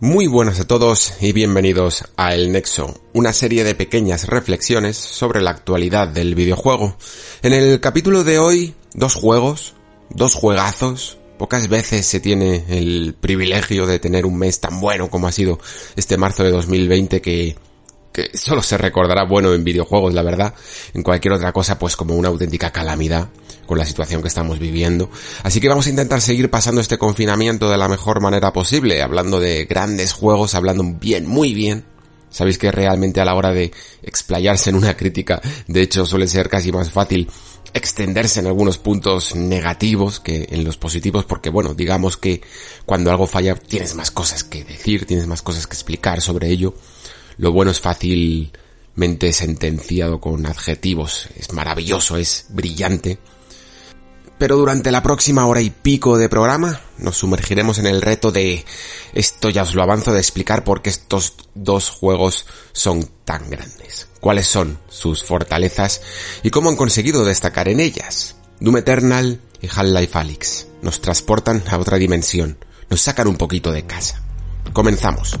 Muy buenas a todos y bienvenidos a El Nexo, una serie de pequeñas reflexiones sobre la actualidad del videojuego. En el capítulo de hoy, dos juegos, dos juegazos. Pocas veces se tiene el privilegio de tener un mes tan bueno como ha sido este marzo de 2020 que que solo se recordará bueno en videojuegos, la verdad. En cualquier otra cosa, pues como una auténtica calamidad con la situación que estamos viviendo. Así que vamos a intentar seguir pasando este confinamiento de la mejor manera posible, hablando de grandes juegos, hablando bien, muy bien. Sabéis que realmente a la hora de explayarse en una crítica, de hecho suele ser casi más fácil extenderse en algunos puntos negativos que en los positivos, porque bueno, digamos que cuando algo falla tienes más cosas que decir, tienes más cosas que explicar sobre ello. Lo bueno es fácilmente sentenciado con adjetivos. Es maravilloso, es brillante. Pero durante la próxima hora y pico de programa nos sumergiremos en el reto de, esto ya os lo avanzo, de explicar por qué estos dos juegos son tan grandes. Cuáles son sus fortalezas y cómo han conseguido destacar en ellas. Doom Eternal y Half-Life Alyx nos transportan a otra dimensión, nos sacan un poquito de casa. Comenzamos.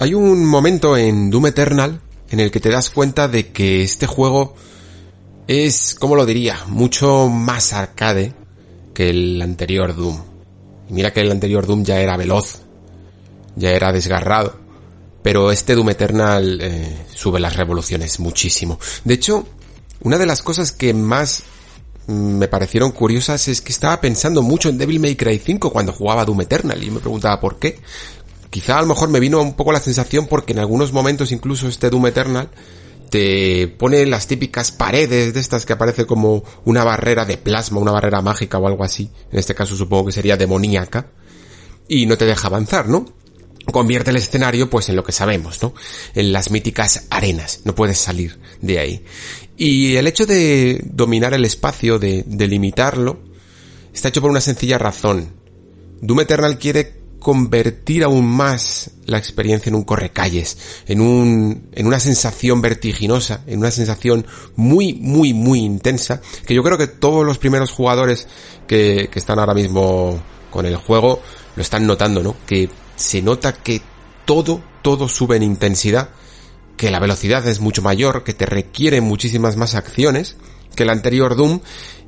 Hay un momento en Doom Eternal en el que te das cuenta de que este juego es, como lo diría, mucho más arcade que el anterior Doom. Y mira que el anterior Doom ya era veloz, ya era desgarrado, pero este Doom Eternal eh, sube las revoluciones muchísimo. De hecho, una de las cosas que más me parecieron curiosas es que estaba pensando mucho en Devil May Cry 5 cuando jugaba Doom Eternal y me preguntaba por qué. Quizá a lo mejor me vino un poco la sensación porque en algunos momentos incluso este Doom Eternal te pone las típicas paredes de estas que aparece como una barrera de plasma, una barrera mágica o algo así. En este caso supongo que sería demoníaca. Y no te deja avanzar, ¿no? Convierte el escenario pues en lo que sabemos, ¿no? En las míticas arenas. No puedes salir de ahí. Y el hecho de dominar el espacio, de delimitarlo, está hecho por una sencilla razón. Doom Eternal quiere convertir aún más la experiencia en un correcalles, en un, en una sensación vertiginosa, en una sensación muy, muy, muy intensa, que yo creo que todos los primeros jugadores que, que están ahora mismo con el juego lo están notando, ¿no? Que se nota que todo, todo sube en intensidad, que la velocidad es mucho mayor, que te requiere muchísimas más acciones que el anterior Doom,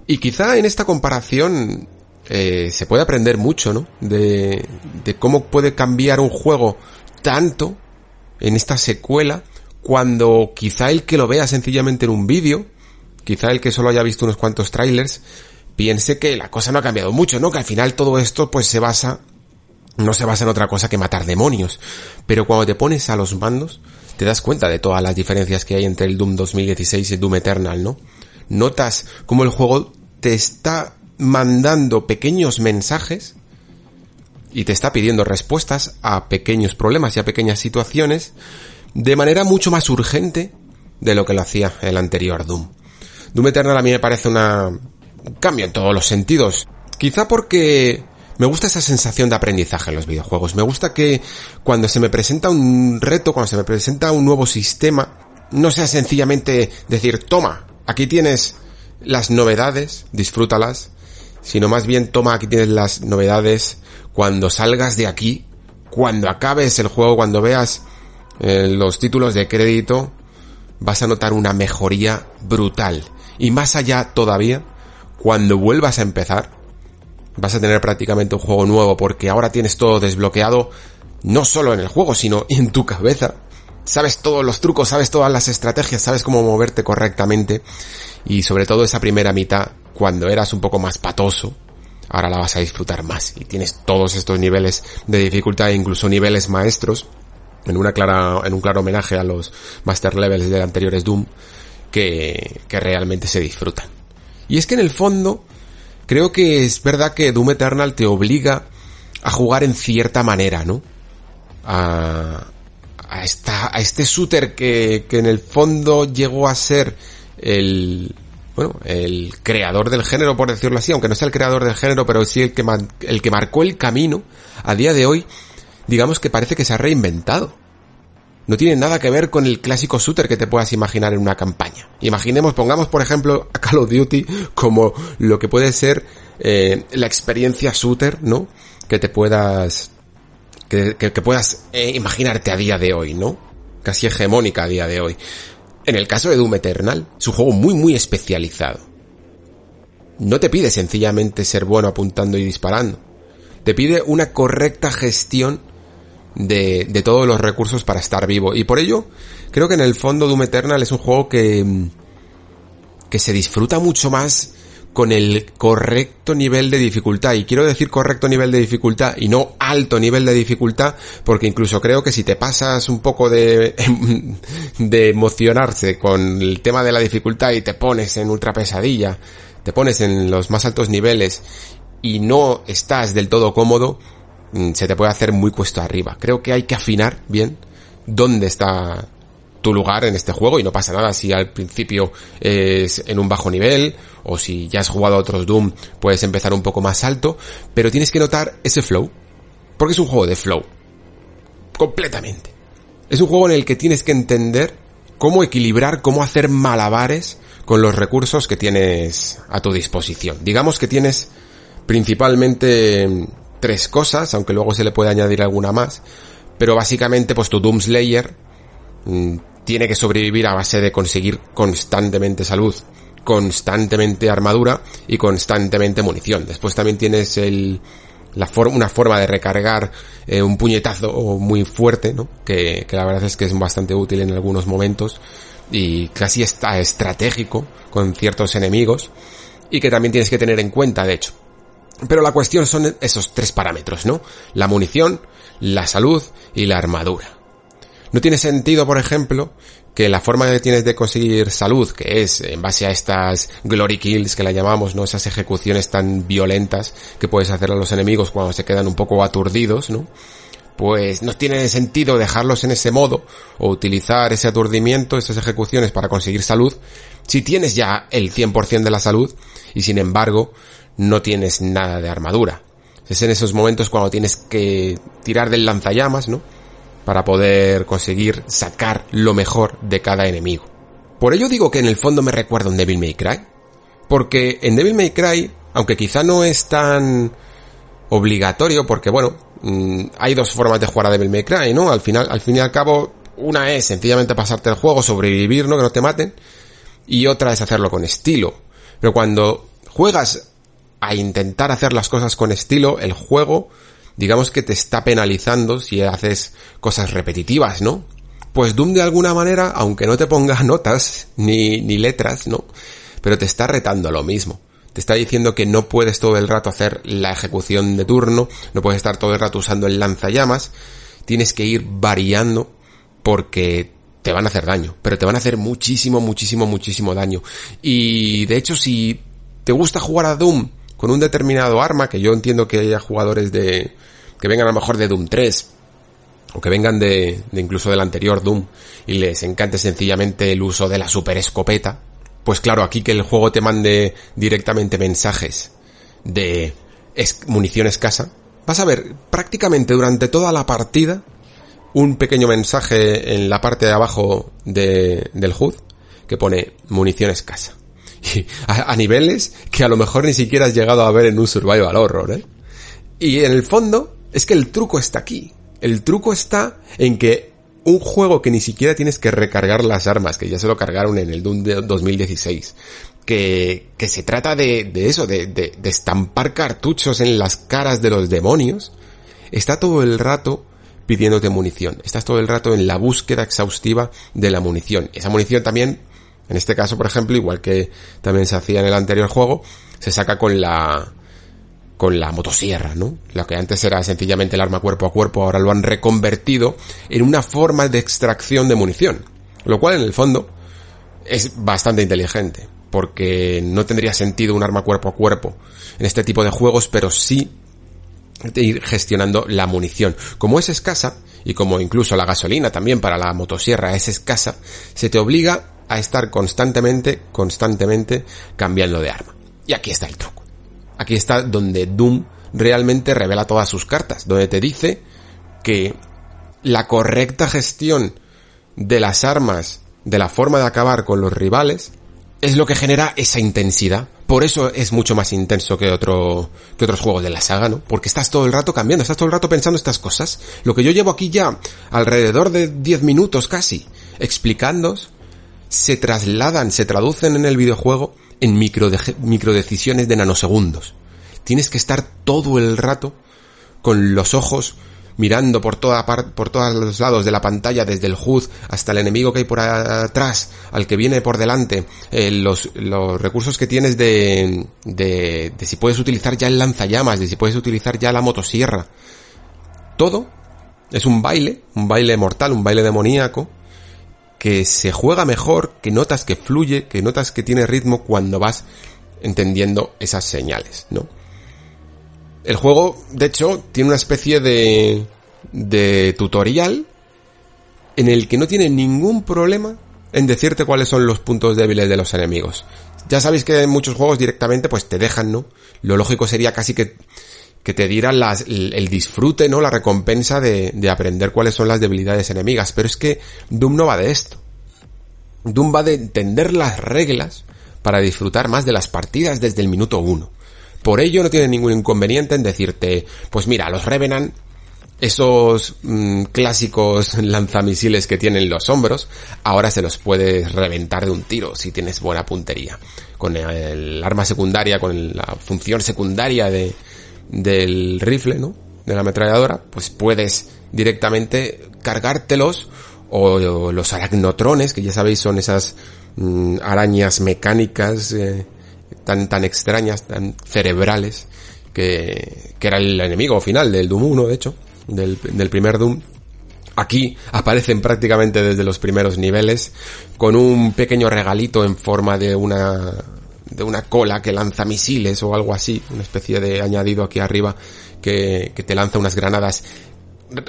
y quizá en esta comparación eh, se puede aprender mucho, ¿no? De, de cómo puede cambiar un juego tanto en esta secuela cuando quizá el que lo vea sencillamente en un vídeo, quizá el que solo haya visto unos cuantos trailers, piense que la cosa no ha cambiado mucho, ¿no? Que al final todo esto pues se basa, no se basa en otra cosa que matar demonios. Pero cuando te pones a los mandos, te das cuenta de todas las diferencias que hay entre el Doom 2016 y el Doom Eternal, ¿no? Notas cómo el juego te está mandando pequeños mensajes y te está pidiendo respuestas a pequeños problemas y a pequeñas situaciones de manera mucho más urgente de lo que lo hacía el anterior Doom. Doom Eternal a mí me parece una... un cambio en todos los sentidos. Quizá porque me gusta esa sensación de aprendizaje en los videojuegos. Me gusta que cuando se me presenta un reto, cuando se me presenta un nuevo sistema, no sea sencillamente decir, toma, aquí tienes las novedades, disfrútalas, sino más bien toma aquí tienes las novedades cuando salgas de aquí, cuando acabes el juego, cuando veas eh, los títulos de crédito, vas a notar una mejoría brutal. Y más allá todavía, cuando vuelvas a empezar, vas a tener prácticamente un juego nuevo porque ahora tienes todo desbloqueado no solo en el juego, sino en tu cabeza. Sabes todos los trucos, sabes todas las estrategias, sabes cómo moverte correctamente. Y sobre todo esa primera mitad, cuando eras un poco más patoso, ahora la vas a disfrutar más. Y tienes todos estos niveles de dificultad e incluso niveles maestros, en una clara, en un claro homenaje a los master levels de anteriores Doom, que, que realmente se disfrutan. Y es que en el fondo, creo que es verdad que Doom Eternal te obliga a jugar en cierta manera, ¿no? A, a, esta, a este shooter que, que en el fondo llegó a ser el, bueno, el creador del género, por decirlo así, aunque no sea el creador del género, pero sí el que, el que marcó el camino, a día de hoy, digamos que parece que se ha reinventado. No tiene nada que ver con el clásico shooter que te puedas imaginar en una campaña. Imaginemos, pongamos por ejemplo a Call of Duty como lo que puede ser eh, la experiencia shooter, ¿no? Que te puedas, que, que, puedas eh, imaginarte a día de hoy, ¿no? Casi hegemónica a día de hoy. En el caso de Doom Eternal, es un juego muy muy especializado. No te pide sencillamente ser bueno apuntando y disparando. Te pide una correcta gestión de, de todos los recursos para estar vivo. Y por ello, creo que en el fondo Doom Eternal es un juego que, que se disfruta mucho más con el correcto nivel de dificultad. Y quiero decir correcto nivel de dificultad y no alto nivel de dificultad, porque incluso creo que si te pasas un poco de, de emocionarse con el tema de la dificultad y te pones en ultra pesadilla, te pones en los más altos niveles y no estás del todo cómodo, mm, se te puede hacer muy cuesta arriba. Creo que hay que afinar bien dónde está tu lugar en este juego y no pasa nada si al principio es en un bajo nivel o si ya has jugado a otros Doom puedes empezar un poco más alto, pero tienes que notar ese flow, porque es un juego de flow, completamente. Es un juego en el que tienes que entender cómo equilibrar, cómo hacer malabares con los recursos que tienes a tu disposición. Digamos que tienes principalmente tres cosas, aunque luego se le puede añadir alguna más, pero básicamente pues tu Doom Slayer mm, tiene que sobrevivir a base de conseguir constantemente salud, constantemente armadura y constantemente munición. Después también tienes el, la forma, una forma de recargar eh, un puñetazo muy fuerte, ¿no? Que, que la verdad es que es bastante útil en algunos momentos y casi está estratégico con ciertos enemigos y que también tienes que tener en cuenta, de hecho. Pero la cuestión son esos tres parámetros, ¿no? La munición, la salud y la armadura. No tiene sentido, por ejemplo, que la forma que tienes de conseguir salud, que es en base a estas glory kills que la llamamos, ¿no? Esas ejecuciones tan violentas que puedes hacer a los enemigos cuando se quedan un poco aturdidos, ¿no? Pues no tiene sentido dejarlos en ese modo o utilizar ese aturdimiento, esas ejecuciones para conseguir salud, si tienes ya el 100% de la salud y sin embargo no tienes nada de armadura. Es en esos momentos cuando tienes que tirar del lanzallamas, ¿no? Para poder conseguir sacar lo mejor de cada enemigo. Por ello digo que en el fondo me recuerda un Devil May Cry, porque en Devil May Cry, aunque quizá no es tan obligatorio, porque bueno, mm, hay dos formas de jugar a Devil May Cry, ¿no? Al final, al fin y al cabo, una es sencillamente pasarte el juego, sobrevivir, ¿no? Que no te maten, y otra es hacerlo con estilo. Pero cuando juegas a intentar hacer las cosas con estilo, el juego digamos que te está penalizando si haces cosas repetitivas, ¿no? Pues Doom de alguna manera, aunque no te ponga notas ni, ni letras, ¿no? Pero te está retando a lo mismo. Te está diciendo que no puedes todo el rato hacer la ejecución de turno, no puedes estar todo el rato usando el lanzallamas, tienes que ir variando porque te van a hacer daño, pero te van a hacer muchísimo, muchísimo, muchísimo daño. Y de hecho, si te gusta jugar a Doom con un determinado arma, que yo entiendo que haya jugadores de, que vengan a lo mejor de Doom 3, o que vengan de, de incluso del anterior Doom, y les encante sencillamente el uso de la super escopeta, pues claro, aquí que el juego te mande directamente mensajes de munición escasa, vas a ver prácticamente durante toda la partida un pequeño mensaje en la parte de abajo de, del HUD que pone munición escasa a, niveles que a lo mejor ni siquiera has llegado a ver en un survival horror, ¿eh? Y en el fondo, es que el truco está aquí. El truco está en que un juego que ni siquiera tienes que recargar las armas, que ya se lo cargaron en el Doom de 2016, que, que se trata de, de eso, de, de, de estampar cartuchos en las caras de los demonios, está todo el rato pidiéndote munición. Estás todo el rato en la búsqueda exhaustiva de la munición. Esa munición también, en este caso, por ejemplo, igual que también se hacía en el anterior juego, se saca con la con la motosierra, ¿no? Lo que antes era sencillamente el arma cuerpo a cuerpo, ahora lo han reconvertido en una forma de extracción de munición. Lo cual en el fondo es bastante inteligente, porque no tendría sentido un arma cuerpo a cuerpo en este tipo de juegos, pero sí ir gestionando la munición. Como es escasa, y como incluso la gasolina también para la motosierra es escasa, se te obliga a estar constantemente, constantemente cambiando de arma. Y aquí está el truco. Aquí está donde Doom realmente revela todas sus cartas, donde te dice que la correcta gestión de las armas, de la forma de acabar con los rivales, es lo que genera esa intensidad. Por eso es mucho más intenso que otro, que otros juegos de la saga, ¿no? Porque estás todo el rato cambiando, estás todo el rato pensando estas cosas. Lo que yo llevo aquí ya alrededor de 10 minutos casi explicando, se trasladan, se traducen en el videojuego en micro, micro decisiones de nanosegundos. Tienes que estar todo el rato con los ojos mirando por toda por todos los lados de la pantalla, desde el HUD hasta el enemigo que hay por atrás, al que viene por delante, eh, los, los recursos que tienes de, de, de si puedes utilizar ya el lanzallamas, de si puedes utilizar ya la motosierra. Todo es un baile, un baile mortal, un baile demoníaco, que se juega mejor, que notas que fluye, que notas que tiene ritmo cuando vas entendiendo esas señales, ¿no? El juego, de hecho, tiene una especie de, de tutorial en el que no tiene ningún problema en decirte cuáles son los puntos débiles de los enemigos. Ya sabéis que en muchos juegos directamente pues te dejan, ¿no? Lo lógico sería casi que, que te dieran las, el, disfrute, ¿no? La recompensa de, de aprender cuáles son las debilidades enemigas. Pero es que Doom no va de esto. Doom va de entender las reglas para disfrutar más de las partidas desde el minuto uno. Por ello no tiene ningún inconveniente en decirte, pues mira, los Revenant, esos mm, clásicos lanzamisiles que tienen los hombros, ahora se los puedes reventar de un tiro si tienes buena puntería. Con el arma secundaria, con la función secundaria de, del rifle, ¿no? De la ametralladora, pues puedes directamente cargártelos o, los aracnotrones, que ya sabéis son esas mm, arañas mecánicas eh, tan, tan extrañas, tan cerebrales, que, que era el enemigo final del Doom 1, de hecho, del, del primer Doom. Aquí aparecen prácticamente desde los primeros niveles, con un pequeño regalito en forma de una, de una cola que lanza misiles o algo así, una especie de añadido aquí arriba que, que te lanza unas granadas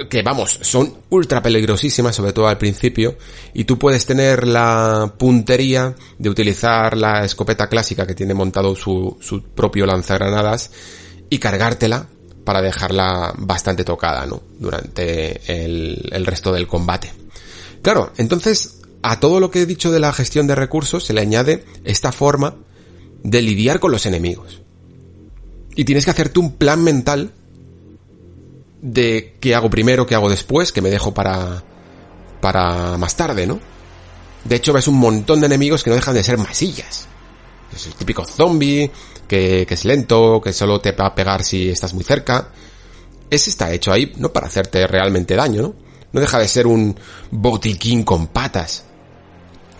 que vamos, son ultra peligrosísimas, sobre todo al principio, y tú puedes tener la puntería de utilizar la escopeta clásica que tiene montado su, su propio lanzagranadas y cargártela para dejarla bastante tocada, ¿no? Durante el, el resto del combate. Claro, entonces, a todo lo que he dicho de la gestión de recursos se le añade esta forma de lidiar con los enemigos. Y tienes que hacerte un plan mental de qué hago primero, qué hago después, que me dejo para, para más tarde, ¿no? De hecho, ves un montón de enemigos que no dejan de ser masillas. Es el típico zombie, que, que es lento, que solo te va a pegar si estás muy cerca. Ese está hecho ahí, no para hacerte realmente daño, ¿no? No deja de ser un botiquín con patas.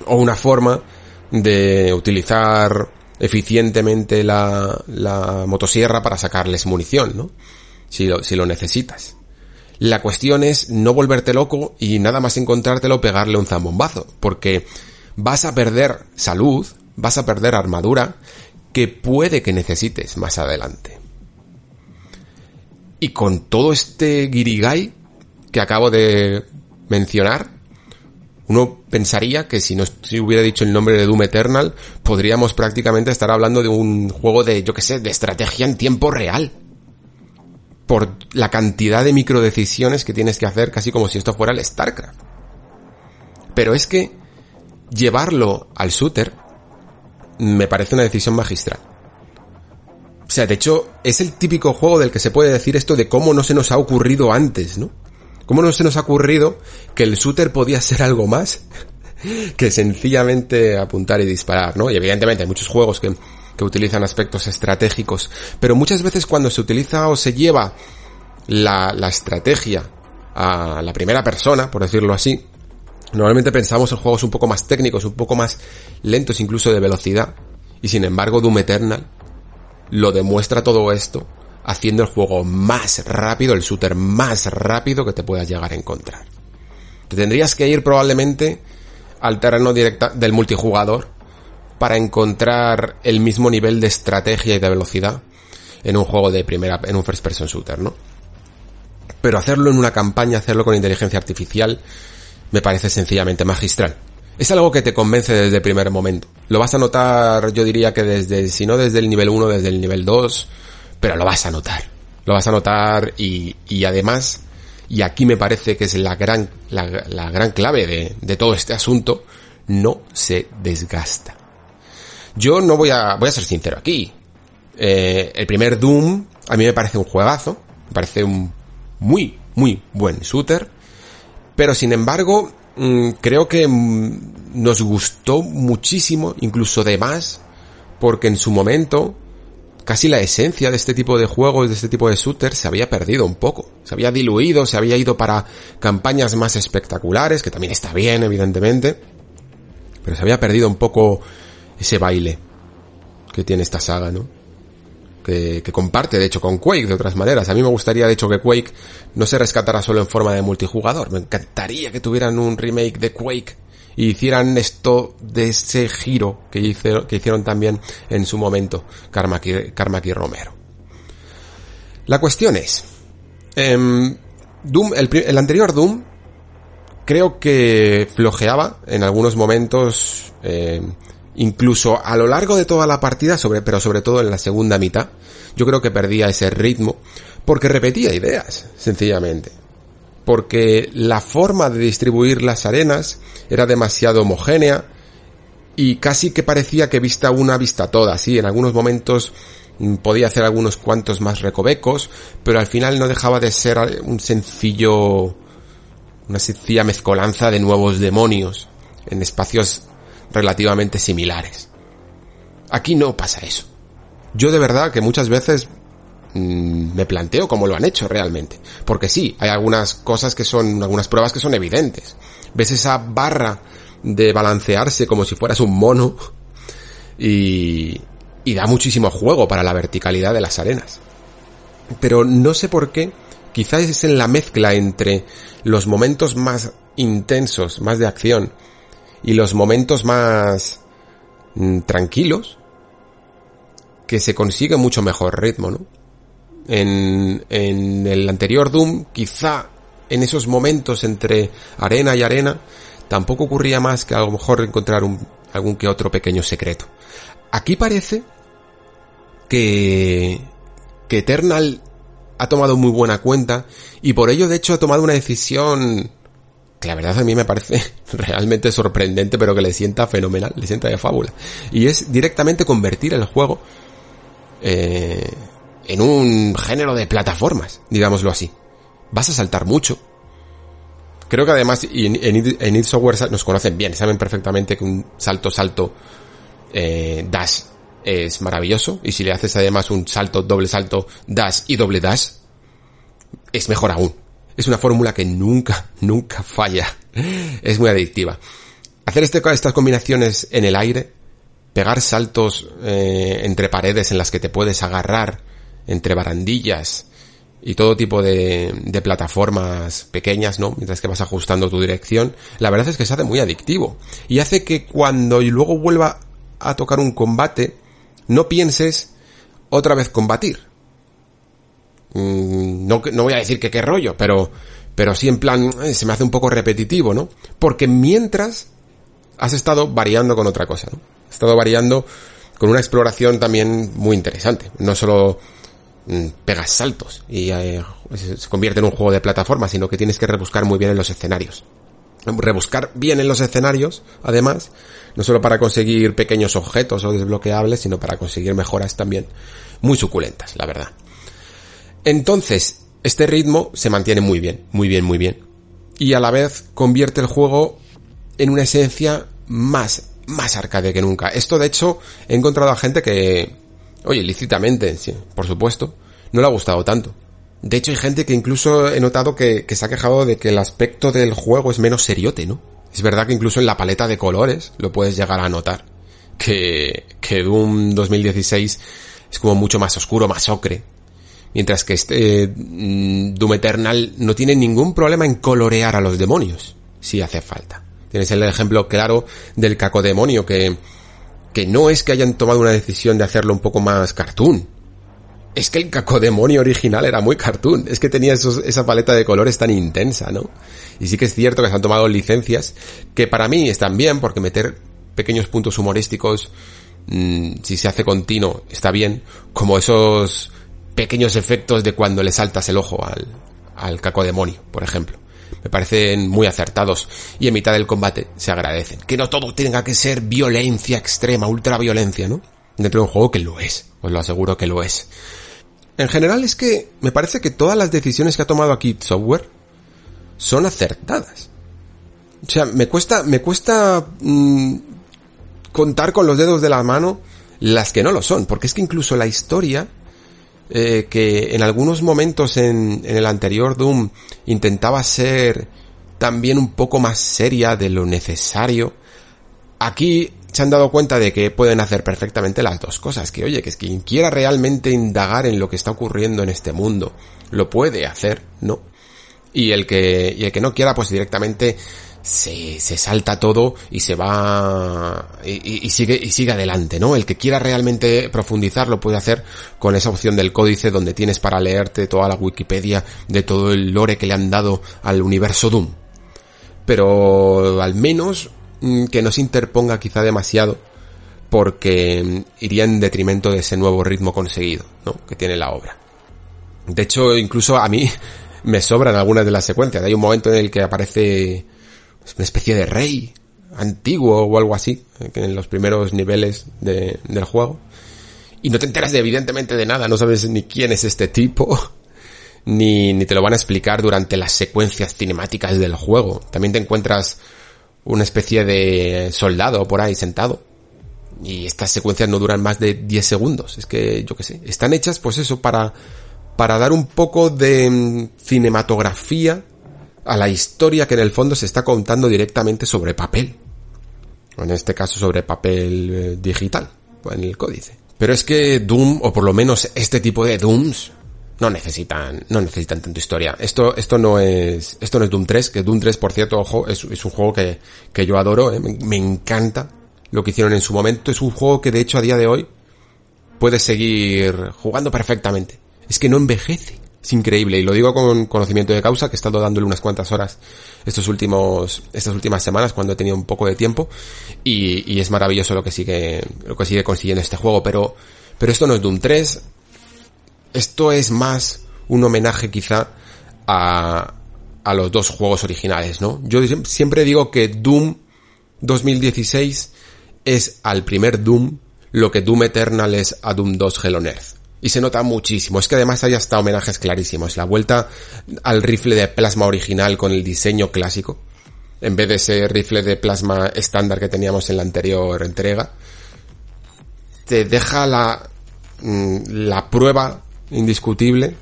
O una forma de utilizar eficientemente la, la motosierra para sacarles munición, ¿no? si lo, si lo necesitas. La cuestión es no volverte loco y nada más encontrártelo pegarle un zambombazo, porque vas a perder salud, vas a perder armadura que puede que necesites más adelante. Y con todo este guirigay que acabo de mencionar, uno pensaría que si no hubiera dicho el nombre de Doom Eternal, podríamos prácticamente estar hablando de un juego de, yo que sé, de estrategia en tiempo real por la cantidad de microdecisiones que tienes que hacer, casi como si esto fuera el StarCraft. Pero es que llevarlo al shooter me parece una decisión magistral. O sea, de hecho, es el típico juego del que se puede decir esto de cómo no se nos ha ocurrido antes, ¿no? ¿Cómo no se nos ha ocurrido que el shooter podía ser algo más que sencillamente apuntar y disparar, ¿no? Y evidentemente hay muchos juegos que que utilizan aspectos estratégicos, pero muchas veces cuando se utiliza o se lleva la, la estrategia a la primera persona, por decirlo así, normalmente pensamos en juegos un poco más técnicos, un poco más lentos incluso de velocidad, y sin embargo Doom Eternal lo demuestra todo esto haciendo el juego más rápido, el shooter más rápido que te puedas llegar a encontrar. Te tendrías que ir probablemente al terreno directa del multijugador para encontrar el mismo nivel de estrategia y de velocidad en un juego de primera, en un first person shooter, ¿no? Pero hacerlo en una campaña, hacerlo con inteligencia artificial, me parece sencillamente magistral. Es algo que te convence desde el primer momento. Lo vas a notar, yo diría que desde, si no desde el nivel 1, desde el nivel 2, pero lo vas a notar. Lo vas a notar y, y además, y aquí me parece que es la gran, la, gran clave de, de, todo este asunto, no se desgasta. Yo no voy a, voy a ser sincero aquí. Eh, el primer Doom a mí me parece un juegazo, me parece un muy, muy buen shooter, pero sin embargo, mmm, creo que mmm, nos gustó muchísimo, incluso de más, porque en su momento casi la esencia de este tipo de juegos, de este tipo de shooters, se había perdido un poco. Se había diluido, se había ido para campañas más espectaculares, que también está bien, evidentemente. Pero se había perdido un poco ese baile que tiene esta saga, ¿no? Que, que, comparte, de hecho, con Quake de otras maneras. A mí me gustaría, de hecho, que Quake no se rescatara solo en forma de multijugador. Me encantaría que tuvieran un remake de Quake y hicieran esto de ese giro que, que hicieron también en su momento Carmack y, Romero. La cuestión es, eh, Doom, el, el, anterior Doom creo que flojeaba en algunos momentos, eh, incluso a lo largo de toda la partida, sobre, pero sobre todo en la segunda mitad, yo creo que perdía ese ritmo porque repetía ideas, sencillamente porque la forma de distribuir las arenas era demasiado homogénea y casi que parecía que vista una vista toda, sí, en algunos momentos mm, podía hacer algunos cuantos más recovecos, pero al final no dejaba de ser un sencillo, una sencilla mezcolanza de nuevos demonios en espacios relativamente similares. Aquí no pasa eso. Yo de verdad que muchas veces Mm, me planteo cómo lo han hecho realmente. Porque sí, hay algunas cosas que son, algunas pruebas que son evidentes. Ves esa barra de balancearse como si fueras un mono y, y da muchísimo juego para la verticalidad de las arenas. Pero no sé por qué, quizás es en la mezcla entre los momentos más intensos, más de acción, y los momentos más mm, tranquilos, que se consigue mucho mejor ritmo, ¿no? En, en el anterior Doom, quizá en esos momentos entre arena y arena, tampoco ocurría más que a lo mejor encontrar algún que otro pequeño secreto. Aquí parece que, que Eternal ha tomado muy buena cuenta y por ello de hecho ha tomado una decisión que la verdad a mí me parece realmente sorprendente pero que le sienta fenomenal, le sienta de fábula. Y es directamente convertir el juego eh, en un género de plataformas, digámoslo así. Vas a saltar mucho. Creo que además en, en, Software nos conocen bien, saben perfectamente que un salto, salto, eh, dash es maravilloso. Y si le haces además un salto, doble salto, dash y doble dash, es mejor aún. Es una fórmula que nunca, nunca falla. Es muy adictiva. Hacer este, estas combinaciones en el aire, pegar saltos eh, entre paredes en las que te puedes agarrar, entre barandillas y todo tipo de, de, plataformas pequeñas, ¿no? Mientras que vas ajustando tu dirección, la verdad es que se hace muy adictivo. Y hace que cuando y luego vuelva a tocar un combate, no pienses otra vez combatir. Mm, no, no voy a decir que qué rollo, pero, pero sí en plan, eh, se me hace un poco repetitivo, ¿no? Porque mientras has estado variando con otra cosa, ¿no? Has estado variando con una exploración también muy interesante. No solo pegas saltos y eh, se convierte en un juego de plataforma, sino que tienes que rebuscar muy bien en los escenarios. Rebuscar bien en los escenarios, además, no solo para conseguir pequeños objetos o desbloqueables, sino para conseguir mejoras también muy suculentas, la verdad. Entonces, este ritmo se mantiene muy bien, muy bien, muy bien. Y a la vez convierte el juego en una esencia más, más arcade que nunca. Esto, de hecho, he encontrado a gente que, Oye, lícitamente, sí, por supuesto. No le ha gustado tanto. De hecho, hay gente que incluso he notado que, se ha quejado de que el aspecto del juego es menos seriote, ¿no? Es verdad que incluso en la paleta de colores lo puedes llegar a notar. Que, que Doom 2016 es como mucho más oscuro, más ocre. Mientras que este mm, Doom Eternal no tiene ningún problema en colorear a los demonios, si hace falta. Tienes el ejemplo claro del cacodemonio que, que no es que hayan tomado una decisión de hacerlo un poco más cartoon, es que el cacodemonio original era muy cartoon. Es que tenía esa paleta de colores tan intensa, ¿no? Y sí que es cierto que se han tomado licencias que para mí están bien porque meter pequeños puntos humorísticos, mm, si se hace continuo, está bien. Como esos pequeños efectos de cuando le saltas el ojo al, al cacodemonio, por ejemplo. Me parecen muy acertados y en mitad del combate se agradecen. Que no todo tenga que ser violencia extrema, ultra violencia, ¿no? Dentro de un juego que lo es, os lo aseguro que lo es. En general es que me parece que todas las decisiones que ha tomado aquí Software son acertadas. O sea, me cuesta, me cuesta mm, contar con los dedos de la mano las que no lo son, porque es que incluso la historia eh, que en algunos momentos en, el anterior Doom intentaba ser también un poco más seria de lo necesario, aquí se han dado cuenta de que pueden hacer perfectamente las dos cosas, que oye, que es quien quiera realmente indagar en lo que está ocurriendo en este mundo, lo puede hacer, ¿no? Y el que, y el que no quiera, pues directamente se, se salta todo y se va y, y, sigue y sigue adelante, ¿no? El que quiera realmente profundizar lo puede hacer con esa opción del códice donde tienes para leerte toda la Wikipedia de todo el lore que le han dado al universo Doom. Pero al menos Mm, que no se interponga quizá demasiado porque mm, iría en detrimento de ese nuevo ritmo conseguido, ¿no? Que tiene la obra. De hecho, incluso a mí me sobran algunas de las secuencias. Hay un momento en el que aparece pues, una especie de rey antiguo o algo así, eh, en los primeros niveles de, del juego. Y no te enteras de, evidentemente de nada, no sabes ni quién es este tipo, ni, ni te lo van a explicar durante las secuencias cinemáticas del juego. También te encuentras una especie de soldado por ahí sentado. Y estas secuencias no duran más de 10 segundos. Es que, yo qué sé, están hechas pues eso para, para dar un poco de mm, cinematografía a la historia que en el fondo se está contando directamente sobre papel. En este caso sobre papel eh, digital, en el códice. Pero es que Doom, o por lo menos este tipo de Dooms, no necesitan, no necesitan tanto historia. Esto, esto no es, esto no es Doom 3, que Doom 3, por cierto, ojo, es, un juego que, que yo adoro, eh, me, encanta lo que hicieron en su momento. Es un juego que de hecho a día de hoy puedes seguir jugando perfectamente. Es que no envejece. Es increíble. Y lo digo con conocimiento de causa, que he estado dándole unas cuantas horas estos últimos, estas últimas semanas cuando he tenido un poco de tiempo. Y, y es maravilloso lo que sigue, lo que sigue consiguiendo este juego. Pero, pero esto no es Doom 3, esto es más un homenaje quizá a, a los dos juegos originales, ¿no? Yo siempre digo que Doom 2016 es al primer Doom lo que Doom Eternal es a Doom 2 Hell on Earth. Y se nota muchísimo. Es que además hay hasta homenajes clarísimos. La vuelta al rifle de plasma original con el diseño clásico. En vez de ese rifle de plasma estándar que teníamos en la anterior entrega. Te deja la, mm, la prueba indiscutible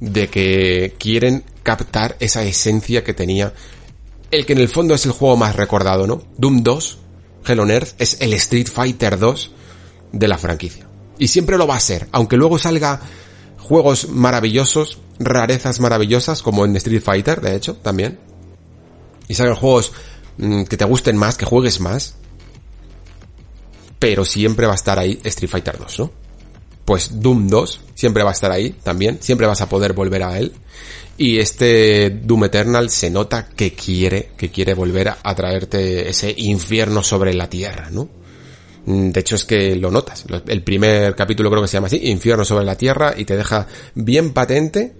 de que quieren captar esa esencia que tenía el que en el fondo es el juego más recordado, ¿no? Doom 2, Hell on Earth, es el Street Fighter 2 de la franquicia. Y siempre lo va a ser, aunque luego salga juegos maravillosos, rarezas maravillosas, como en Street Fighter, de hecho, también. Y salgan juegos mm, que te gusten más, que juegues más. Pero siempre va a estar ahí Street Fighter 2, ¿no? pues Doom 2 siempre va a estar ahí también, siempre vas a poder volver a él. Y este Doom Eternal se nota que quiere, que quiere volver a traerte ese infierno sobre la tierra, ¿no? Mm, de hecho es que lo notas. El primer capítulo creo que se llama así, Infierno sobre la Tierra, y te deja bien patente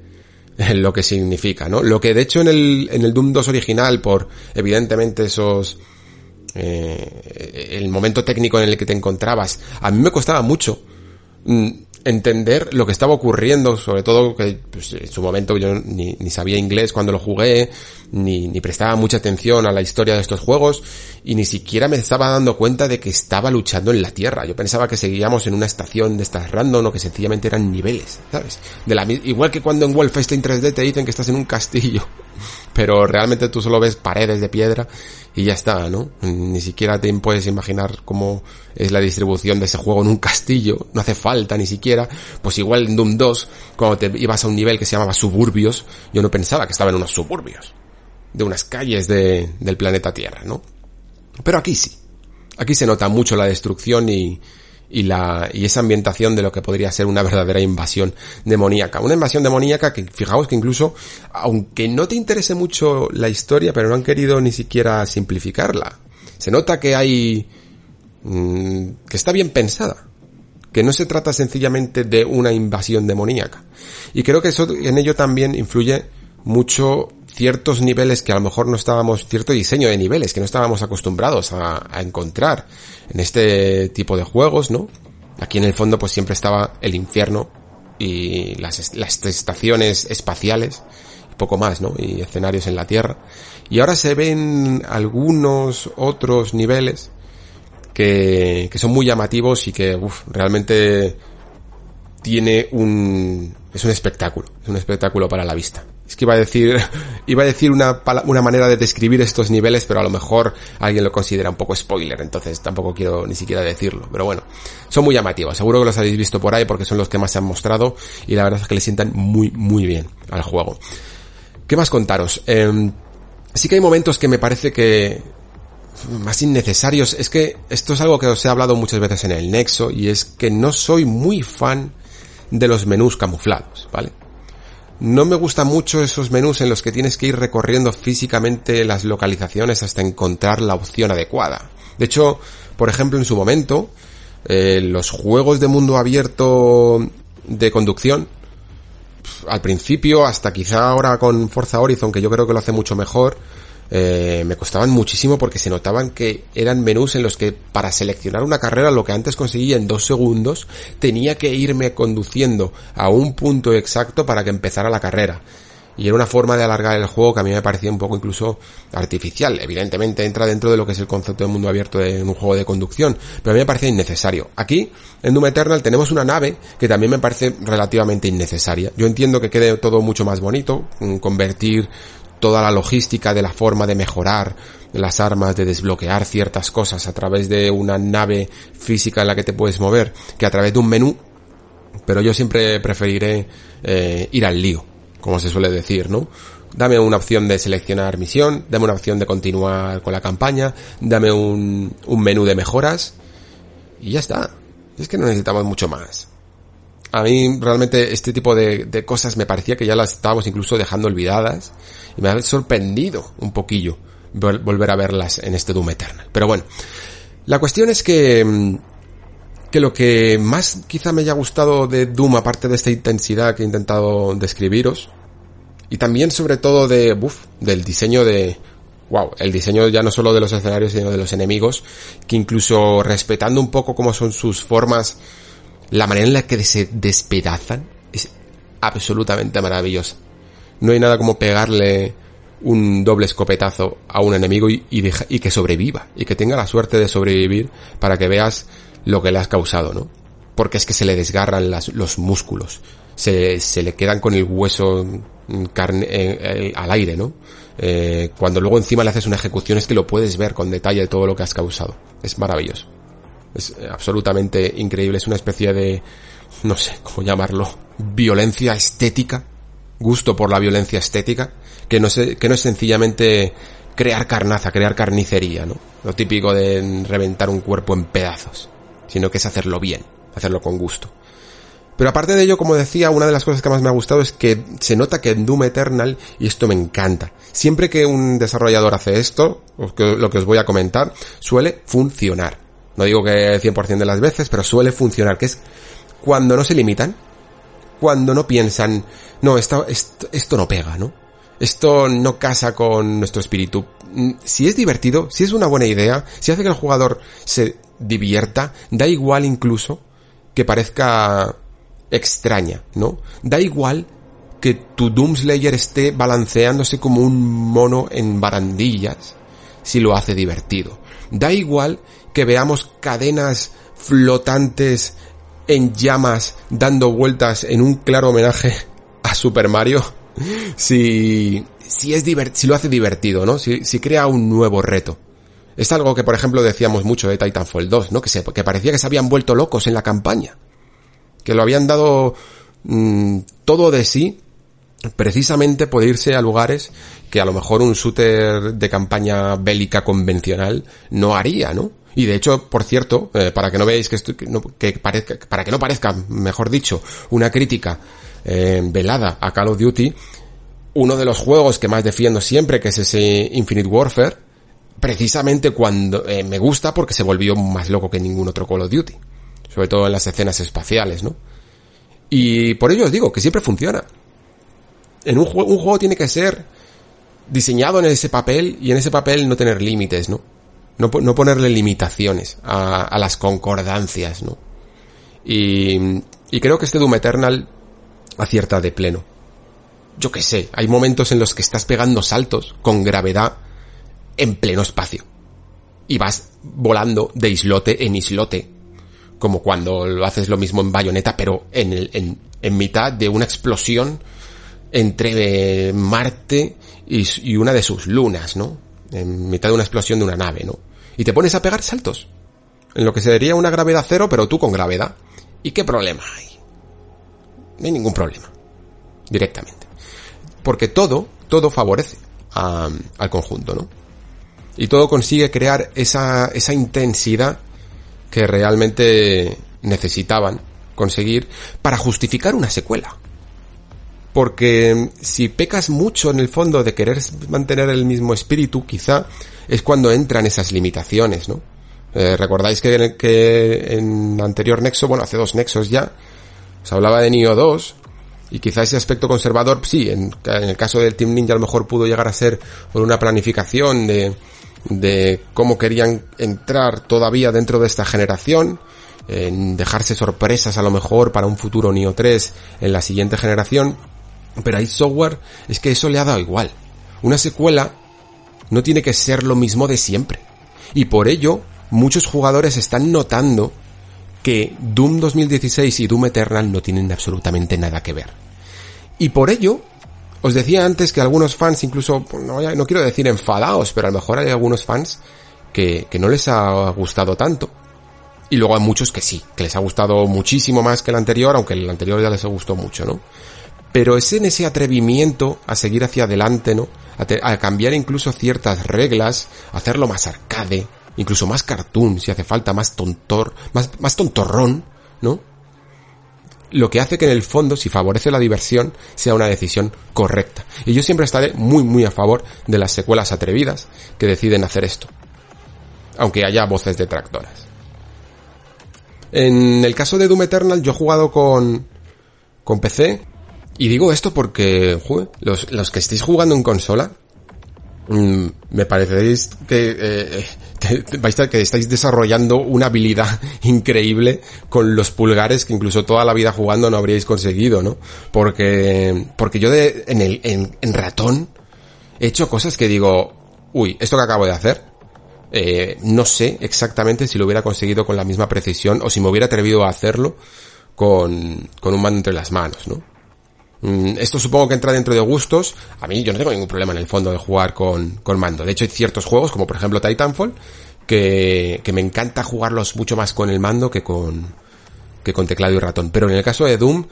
lo que significa, ¿no? Lo que de hecho en el, en el Doom 2 original, por evidentemente esos... Eh, el momento técnico en el que te encontrabas, a mí me costaba mucho Mm, entender lo que estaba ocurriendo, sobre todo que pues, en su momento yo ni, ni, sabía inglés cuando lo jugué, ni, prestaba mucha atención a la historia de estos juegos, y ni siquiera me estaba dando cuenta de que estaba luchando en la Tierra. Yo pensaba que seguíamos en una estación de estas random o que sencillamente eran niveles, ¿sabes? De la, igual que cuando en Wolfenstein 3D te dicen que estás en un castillo, pero realmente tú solo ves paredes de piedra y ya está, ¿no? Ni siquiera te puedes imaginar cómo es la distribución de ese juego en un castillo, no hace falta ni siquiera, pues igual en Doom 2, cuando te ibas a un nivel que se llamaba suburbios, yo no pensaba que estaba en unos suburbios, de unas calles de, del planeta Tierra, ¿no? Pero aquí sí, aquí se nota mucho la destrucción y, y la y esa ambientación de lo que podría ser una verdadera invasión demoníaca. Una invasión demoníaca que fijaos que incluso aunque no te interese mucho la historia, pero no han querido ni siquiera simplificarla. Se nota que hay mmm, que está bien pensada, que no se trata sencillamente de una invasión demoníaca. Y creo que eso en ello también influye mucho ciertos niveles que a lo mejor no estábamos, cierto diseño de niveles que no estábamos acostumbrados a, encontrar en este tipo de juegos, ¿no? Aquí en el fondo pues siempre estaba el infierno y las, las estaciones espaciales y poco más, ¿no? Y escenarios en la Tierra. Y ahora se ven algunos otros niveles que, que son muy llamativos y que uf, realmente tiene un, es un espectáculo, es un espectáculo para la vista. Es que iba a decir, iba a decir una, una manera de describir estos niveles, pero a lo mejor alguien lo considera un poco spoiler, entonces tampoco quiero ni siquiera decirlo. Pero bueno, son muy llamativos, seguro que los habéis visto por ahí porque son los que más se han mostrado y la verdad es que le sientan muy, muy bien al juego. ¿Qué más contaros? Eh, sí que hay momentos que me parece que más innecesarios. Es que esto es algo que os he hablado muchas veces en el Nexo y es que no soy muy fan de los menús camuflados, ¿vale? No me gustan mucho esos menús en los que tienes que ir recorriendo físicamente las localizaciones hasta encontrar la opción adecuada. De hecho, por ejemplo, en su momento, eh, los juegos de mundo abierto de conducción, al principio, hasta quizá ahora con Forza Horizon, que yo creo que lo hace mucho mejor, eh, me costaban muchísimo porque se notaban que eran menús en los que para seleccionar una carrera lo que antes conseguía en dos segundos tenía que irme conduciendo a un punto exacto para que empezara la carrera. Y era una forma de alargar el juego que a mí me parecía un poco incluso artificial. Evidentemente entra dentro de lo que es el concepto de mundo abierto de un juego de conducción, pero a mí me parecía innecesario. Aquí, en Doom Eternal, tenemos una nave que también me parece relativamente innecesaria. Yo entiendo que quede todo mucho más bonito, convertir toda la logística de la forma de mejorar las armas, de desbloquear ciertas cosas a través de una nave física en la que te puedes mover, que a través de un menú, pero yo siempre preferiré eh, ir al lío, como se suele decir, ¿no? Dame una opción de seleccionar misión, dame una opción de continuar con la campaña, dame un, un menú de mejoras y ya está. Es que no necesitamos mucho más a mí realmente este tipo de, de, cosas me parecía que ya las estábamos incluso dejando olvidadas me ha sorprendido un poquillo volver a verlas en este Doom Eternal. Pero bueno, la cuestión es que, mm, que lo que más quizá me haya gustado de Doom, aparte de esta intensidad que he intentado describiros, y también sobre todo de, buf, del diseño de, wow, el diseño ya no solo de los escenarios, sino de los enemigos, que incluso respetando un poco cómo son sus formas, la manera en la que se despedazan es absolutamente maravillosa. No hay nada como pegarle un doble escopetazo a un enemigo y, que sobreviva, y que tenga la suerte de sobrevivir para que veas lo que le has causado, ¿no? Porque es que se le desgarran los músculos, se, se, le quedan con el hueso carne, eh, eh, al aire, ¿no? Eh, cuando luego encima le haces una ejecución es que lo puedes ver con detalle todo lo que has causado. Es maravilloso. Es absolutamente increíble, es una especie de, no sé cómo llamarlo, violencia estética, gusto por la violencia estética, que no, se, que no es sencillamente crear carnaza, crear carnicería, ¿no? Lo típico de reventar un cuerpo en pedazos, sino que es hacerlo bien, hacerlo con gusto. Pero aparte de ello, como decía, una de las cosas que más me ha gustado es que se nota que en Doom Eternal, y esto me encanta, siempre que un desarrollador hace esto, lo que os voy a comentar, suele funcionar. No digo que 100% de las veces, pero suele funcionar, que es cuando no se limitan, cuando no piensan, no, esto, esto, no pega, ¿no? Esto no casa con nuestro espíritu. Mm, si es divertido, si es una buena idea, si hace que el jugador se divierta, da igual incluso que parezca extraña, ¿no? Da igual que tu Doomslayer esté balanceándose como un mono en barandillas si lo hace divertido. Da igual que veamos cadenas flotantes en llamas dando vueltas en un claro homenaje a Super Mario si, si es si lo hace divertido, ¿no? Si, si crea un nuevo reto. Es algo que, por ejemplo, decíamos mucho de Titanfall 2, ¿no? Que, se, que parecía que se habían vuelto locos en la campaña. Que lo habían dado mm, todo de sí precisamente por irse a lugares que a lo mejor un shooter de campaña bélica convencional no haría, ¿no? Y de hecho, por cierto, eh, para que no veáis que, esto, que, parezca, para que no parezca, mejor dicho, una crítica eh, velada a Call of Duty, uno de los juegos que más defiendo siempre, que es ese Infinite Warfare, precisamente cuando eh, me gusta porque se volvió más loco que ningún otro Call of Duty, sobre todo en las escenas espaciales, ¿no? Y por ello os digo que siempre funciona. En un juego, un juego tiene que ser diseñado en ese papel y en ese papel no tener límites, ¿no? No, ponerle limitaciones a, las concordancias, ¿no? Y, y creo que este Doom Eternal acierta de pleno. Yo qué sé, hay momentos en los que estás pegando saltos con gravedad en pleno espacio. Y vas volando de islote en islote. Como cuando lo haces lo mismo en bayoneta, pero en, mitad de una explosión entre Marte y, y, una de sus lunas, ¿no? En mitad de una explosión de una nave, ¿no? Y te pones a pegar saltos. En lo que sería una gravedad cero, pero tú con gravedad. ¿Y qué problema hay? No hay ningún problema. Directamente. Porque todo, todo favorece al conjunto, ¿no? Y todo consigue crear esa, esa intensidad que realmente necesitaban conseguir para justificar una secuela. Porque si pecas mucho en el fondo de querer mantener el mismo espíritu, quizá es cuando entran esas limitaciones, ¿no? Eh, Recordáis que, que en anterior nexo, bueno, hace dos nexos ya, se hablaba de Nioh 2, y quizá ese aspecto conservador, sí, en, en, el caso del Team Ninja a lo mejor pudo llegar a ser por una planificación de, de cómo querían entrar todavía dentro de esta generación, en dejarse sorpresas a lo mejor para un futuro Nioh 3 en la siguiente generación, pero a Software es que eso le ha dado igual. Una secuela no tiene que ser lo mismo de siempre. Y por ello, muchos jugadores están notando que Doom 2016 y Doom Eternal no tienen absolutamente nada que ver. Y por ello, os decía antes que algunos fans, incluso, no, no quiero decir enfadados, pero a lo mejor hay algunos fans que, que no les ha gustado tanto. Y luego hay muchos que sí, que les ha gustado muchísimo más que el anterior, aunque el anterior ya les gustó mucho, ¿no? Pero es en ese atrevimiento a seguir hacia adelante, ¿no? A, cambiar incluso ciertas reglas, hacerlo más arcade, incluso más cartoon, si hace falta, más tontor, más, más tontorrón, ¿no? Lo que hace que en el fondo, si favorece la diversión, sea una decisión correcta. Y yo siempre estaré muy, muy a favor de las secuelas atrevidas que deciden hacer esto. Aunque haya voces detractoras. En el caso de Doom Eternal, yo he jugado con, con PC. Y digo esto porque, los, los que estéis jugando en consola, mmm, me pareceréis que, eh, que, estáis desarrollando una habilidad increíble con los pulgares que incluso toda la vida jugando no habríais conseguido, ¿no? Porque, porque yo de, en el, en, en ratón he hecho cosas que digo, uy, esto que acabo de hacer, eh, no sé exactamente si lo hubiera conseguido con la misma precisión o si me hubiera atrevido a hacerlo con, con un mando entre las manos, ¿no? Mm, esto supongo que entra dentro de gustos. A mí yo no tengo ningún problema en el fondo de jugar con, con mando. De hecho hay ciertos juegos, como por ejemplo Titanfall, que, que me encanta jugarlos mucho más con el mando que con, que con teclado y ratón. Pero en el caso de Doom,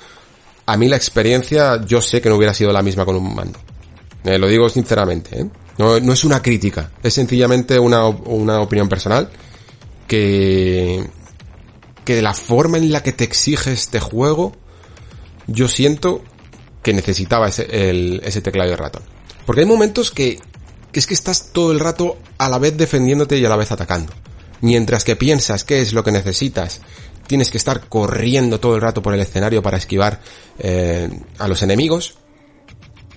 a mí la experiencia yo sé que no hubiera sido la misma con un mando. Eh, lo digo sinceramente, ¿eh? No, no es una crítica, es sencillamente una, una opinión personal que, que de la forma en la que te exige este juego, yo siento que necesitaba ese, ese teclado de ratón. Porque hay momentos que, es que estás todo el rato a la vez defendiéndote y a la vez atacando. Mientras que piensas qué es lo que necesitas, tienes que estar corriendo todo el rato por el escenario para esquivar eh, a los enemigos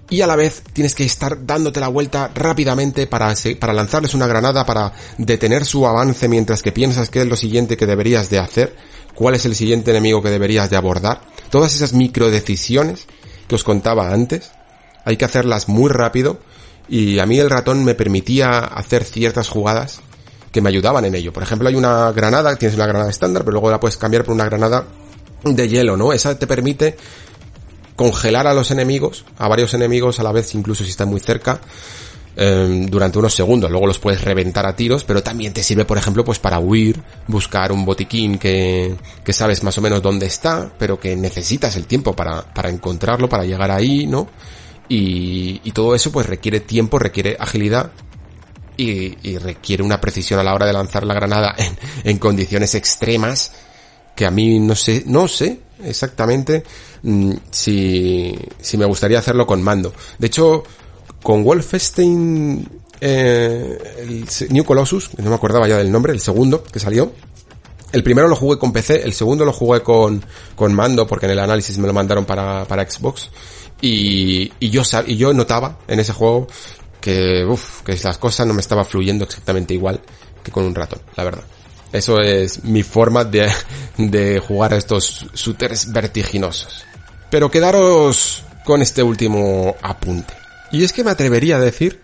y a la vez tienes que estar dándote la vuelta rápidamente para, para lanzarles una granada, para detener su avance mientras que piensas qué es lo siguiente que deberías de hacer, cuál es el siguiente enemigo que deberías de abordar, Todas esas micro decisiones que os contaba antes, hay que hacerlas muy rápido y a mí el ratón me permitía hacer ciertas jugadas que me ayudaban en ello. Por ejemplo, hay una granada, tienes una granada estándar, pero luego la puedes cambiar por una granada de hielo, ¿no? Esa te permite congelar a los enemigos, a varios enemigos a la vez, incluso si están muy cerca, em, durante unos segundos. Luego los puedes reventar a tiros, pero también te sirve, por ejemplo, pues para huir, buscar un botiquín que, que sabes más o menos dónde está, pero que necesitas el tiempo para, para encontrarlo, para llegar ahí, ¿no? Y, y todo eso pues requiere tiempo, requiere agilidad y, y, requiere una precisión a la hora de lanzar la granada en, en condiciones extremas que a mí no sé, no sé exactamente mm, si, si me gustaría hacerlo con mando. De hecho, con Wolfenstein eh, el New Colossus, no me acordaba ya del nombre, el segundo que salió. El primero lo jugué con PC, el segundo lo jugué con, con mando porque en el análisis me lo mandaron para, para Xbox. Y, y yo y yo notaba en ese juego que, uff, que las cosas no me estaban fluyendo exactamente igual que con un ratón, la verdad. Eso es mi forma de, de jugar a estos shooters vertiginosos. Pero quedaros con este último apunte. Y es que me atrevería a decir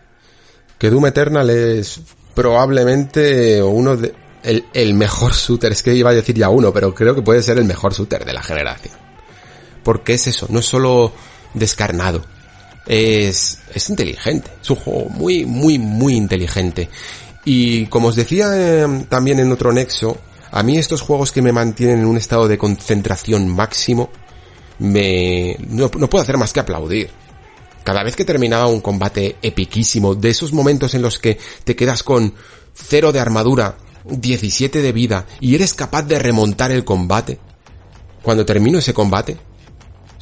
que Doom Eternal es probablemente uno de, el, el mejor shooter. Es que iba a decir ya uno, pero creo que puede ser el mejor shooter de la generación. Porque es eso, no es solo descarnado. Es, es inteligente. Es un juego muy, muy, muy inteligente. Y como os decía eh, también en otro nexo, a mí estos juegos que me mantienen en un estado de concentración máximo, me, no, no puedo hacer más que aplaudir. Cada vez que terminaba un combate epiquísimo, de esos momentos en los que te quedas con cero de armadura, 17 de vida y eres capaz de remontar el combate, cuando termino ese combate,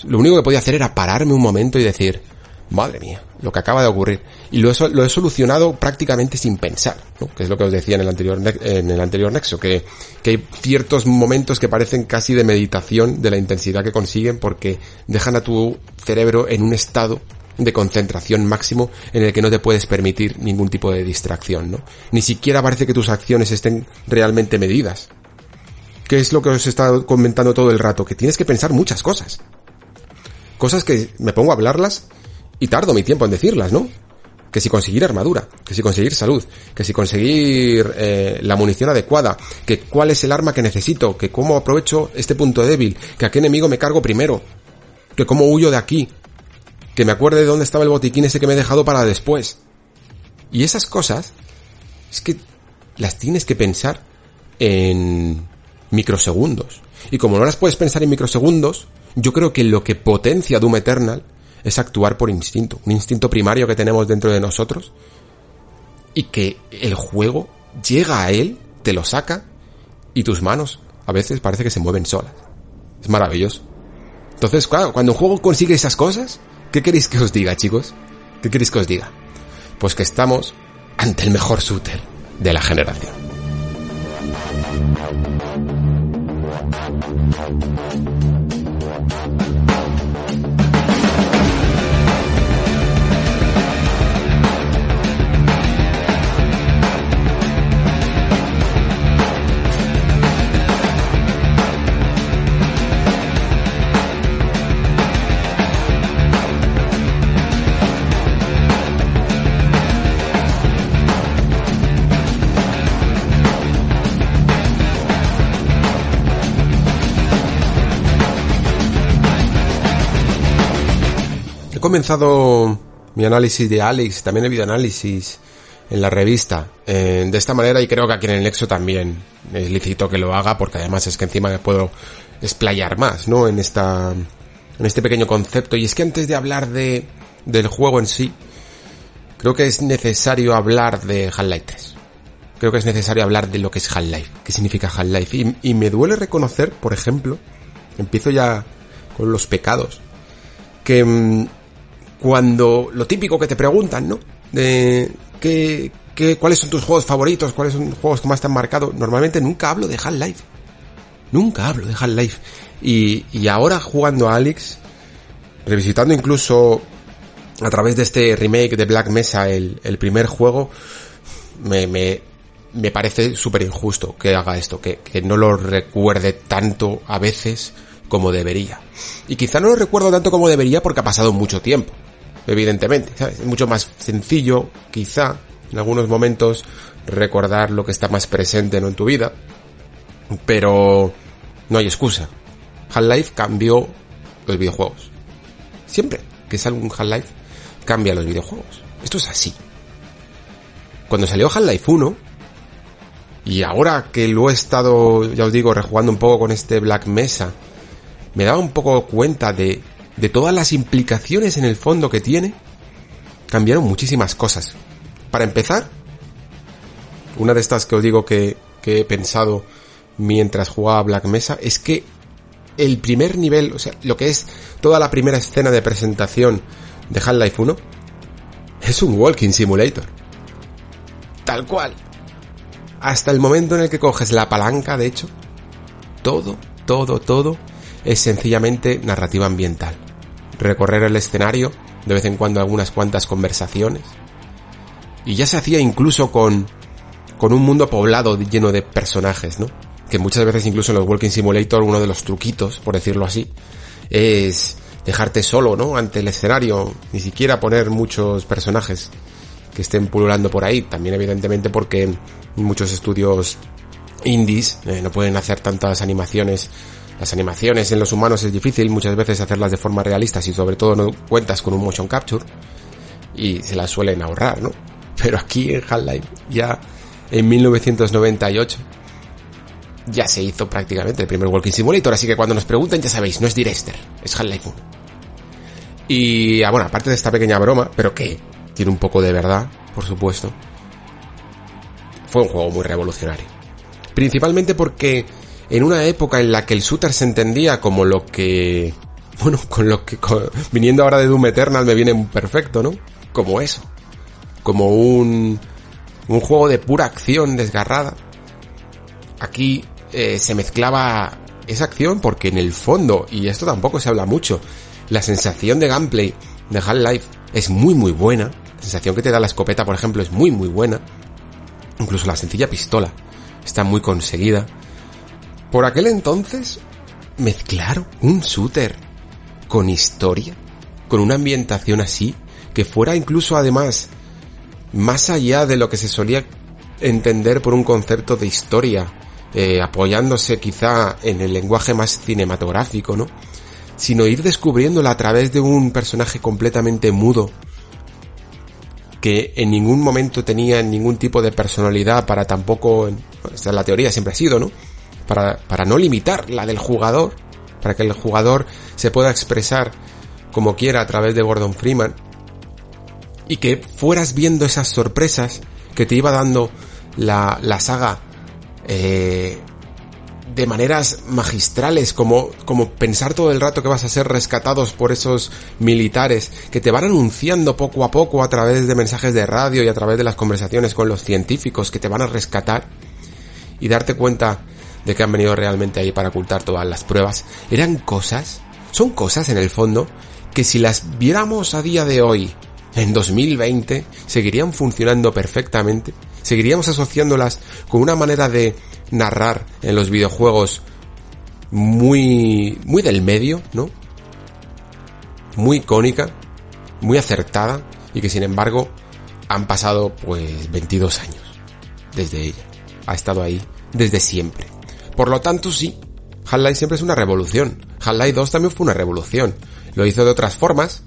lo único que podía hacer era pararme un momento y decir, madre mía, lo que acaba de ocurrir. Y lo he, lo he solucionado prácticamente sin pensar, ¿no? Que es lo que os decía en el anterior, en el anterior nexo, que, que hay ciertos momentos que parecen casi de meditación de la intensidad que consiguen porque dejan a tu cerebro en un estado de concentración máximo en el que no te puedes permitir ningún tipo de distracción, ¿no? Ni siquiera parece que tus acciones estén realmente medidas. Que es lo que os he estado comentando todo el rato, que tienes que pensar muchas cosas. Cosas que me pongo a hablarlas y tardo mi tiempo en decirlas, ¿no? Que si conseguir armadura, que si conseguir salud, que si conseguir eh, la munición adecuada, que cuál es el arma que necesito, que cómo aprovecho este punto débil, que a qué enemigo me cargo primero, que cómo huyo de aquí, que me acuerde de dónde estaba el botiquín ese que me he dejado para después. Y esas cosas, es que las tienes que pensar en microsegundos. Y como no las puedes pensar en microsegundos, yo creo que lo que potencia Doom Eternal es actuar por instinto, un instinto primario que tenemos dentro de nosotros y que el juego llega a él, te lo saca y tus manos a veces parece que se mueven solas. Es maravilloso. Entonces, claro, cuando un juego consigue esas cosas, ¿qué queréis que os diga, chicos? ¿Qué queréis que os diga? Pues que estamos ante el mejor shooter de la generación. Comenzado mi análisis de Alex, también he habido análisis en la revista eh, de esta manera y creo que aquí en el Nexo también es lícito que lo haga porque además es que encima me puedo explayar más, ¿no? En esta, en este pequeño concepto y es que antes de hablar de, del juego en sí, creo que es necesario hablar de Half-Life 3. Creo que es necesario hablar de lo que es Half-Life, qué significa Half-Life y, y me duele reconocer, por ejemplo, empiezo ya con los pecados, que mm, cuando lo típico que te preguntan, ¿no? De qué, qué, cuáles son tus juegos favoritos, cuáles son los juegos que más te han marcado. Normalmente nunca hablo de Half-Life. Nunca hablo de Half-Life. Y, y ahora jugando a Alex, revisitando incluso a través de este remake de Black Mesa el, el primer juego, me, me, me parece súper injusto que haga esto, que, que no lo recuerde tanto a veces como debería. Y quizá no lo recuerdo tanto como debería porque ha pasado mucho tiempo. Evidentemente, ¿sabes? Es mucho más sencillo, quizá, en algunos momentos, recordar lo que está más presente ¿no? en tu vida. Pero no hay excusa. Half-Life cambió los videojuegos. Siempre que sale un Half-Life, cambia los videojuegos. Esto es así. Cuando salió Half-Life 1, y ahora que lo he estado, ya os digo, rejugando un poco con este Black Mesa, me daba un poco cuenta de, de todas las implicaciones en el fondo que tiene. Cambiaron muchísimas cosas. Para empezar, una de estas que os digo que, he pensado mientras jugaba Black Mesa es que el primer nivel, o sea, lo que es toda la primera escena de presentación de Half-Life 1, es un walking simulator. Tal cual. Hasta el momento en el que coges la palanca, de hecho, todo, todo, todo es sencillamente narrativa ambiental. Recorrer el escenario, de vez en cuando algunas cuantas conversaciones. Y ya se hacía incluso con, con un mundo poblado lleno de personajes, ¿no? Que muchas veces incluso en los Walking Simulator uno de los truquitos, por decirlo así, es dejarte solo, ¿no? Ante el escenario, ni siquiera poner muchos personajes que estén pululando por ahí. También evidentemente porque muchos estudios indies eh, no pueden hacer tantas animaciones. Las animaciones en los humanos es difícil muchas veces hacerlas de forma realista si sobre todo no cuentas con un motion capture y se las suelen ahorrar, ¿no? Pero aquí en Half-Life ya en 1998 ya se hizo prácticamente el primer Walking Simulator, así que cuando nos pregunten ya sabéis, no es Direster, es Half-Life 1. Y ah, bueno, aparte de esta pequeña broma, pero que tiene un poco de verdad, por supuesto, fue un juego muy revolucionario. Principalmente porque en una época en la que el shooter se entendía como lo que... Bueno, con lo que... viniendo ahora de Doom Eternal me viene perfecto, ¿no? Como eso. Como un... Un juego de pura acción desgarrada. Aquí eh, se mezclaba esa acción porque en el fondo, y esto tampoco se habla mucho, la sensación de gameplay de Half-Life es muy muy buena. La sensación que te da la escopeta, por ejemplo, es muy muy buena. Incluso la sencilla pistola está muy conseguida. Por aquel entonces, mezclar un shooter con historia, con una ambientación así, que fuera incluso además más allá de lo que se solía entender por un concepto de historia eh, apoyándose quizá en el lenguaje más cinematográfico, ¿no? Sino ir descubriéndola a través de un personaje completamente mudo, que en ningún momento tenía ningún tipo de personalidad para tampoco, esta es la teoría, siempre ha sido, ¿no? Para, para no limitar la del jugador, para que el jugador se pueda expresar como quiera a través de Gordon Freeman, y que fueras viendo esas sorpresas que te iba dando la, la saga eh, de maneras magistrales, como, como pensar todo el rato que vas a ser rescatados por esos militares que te van anunciando poco a poco a través de mensajes de radio y a través de las conversaciones con los científicos que te van a rescatar y darte cuenta de que han venido realmente ahí para ocultar todas las pruebas, eran cosas, son cosas en el fondo que si las viéramos a día de hoy, en 2020, seguirían funcionando perfectamente seguiríamos asociándolas con una manera de narrar en los videojuegos muy, muy del medio, ¿no? Muy icónica, muy acertada y que sin embargo han pasado pues 22 años desde ella. Ha estado ahí desde siempre. Por lo tanto, sí, Half-Life siempre es una revolución. Half-Life 2 también fue una revolución. Lo hizo de otras formas,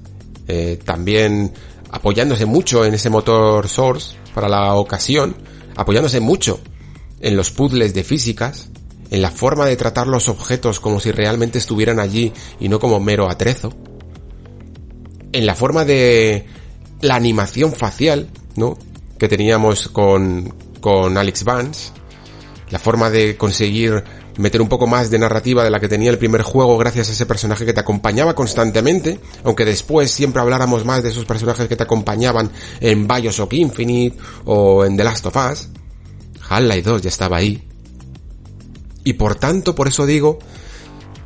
eh, también apoyándose mucho en ese motor Source para la ocasión, apoyándose mucho en los puzzles de físicas, en la forma de tratar los objetos como si realmente estuvieran allí y no como mero atrezo, en la forma de la animación facial, ¿no? Que teníamos con, con Alex Vance, la forma de conseguir meter un poco más de narrativa de la que tenía el primer juego gracias a ese personaje que te acompañaba constantemente, aunque después siempre habláramos más de esos personajes que te acompañaban en Bioshock Infinite o en The Last of Us. Half-Life 2 ya estaba ahí. Y por tanto, por eso digo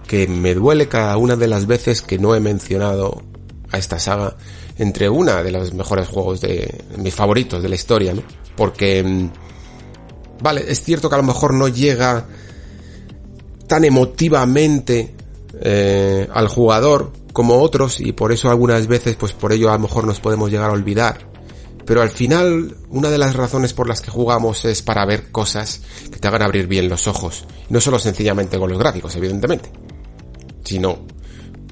que me duele cada una de las veces que no he mencionado a esta saga entre una de los mejores juegos de mis favoritos de la historia, ¿no? Porque mm, vale, es cierto que a lo mejor no llega tan emotivamente eh, al jugador como otros y por eso algunas veces pues por ello a lo mejor nos podemos llegar a olvidar. Pero al final una de las razones por las que jugamos es para ver cosas que te hagan abrir bien los ojos. No solo sencillamente con los gráficos, evidentemente, sino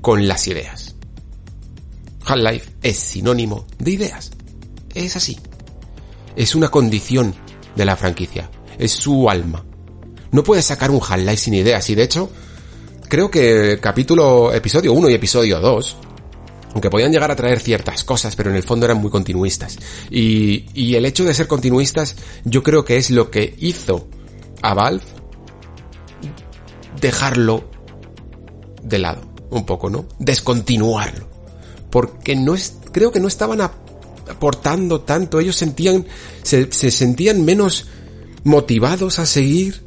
con las ideas. Half-Life es sinónimo de ideas. Es así. Es una condición de la franquicia. Es su alma. No puedes sacar un Half-Life sin ideas y de hecho creo que capítulo, episodio 1 y episodio 2, aunque podían llegar a traer ciertas cosas, pero en el fondo eran muy continuistas. Y, y el hecho de ser continuistas, yo creo que es lo que hizo a Valve dejarlo de lado, un poco, ¿no? Descontinuarlo. Porque no es, creo que no estaban aportando tanto, ellos sentían, se, se sentían menos motivados a seguir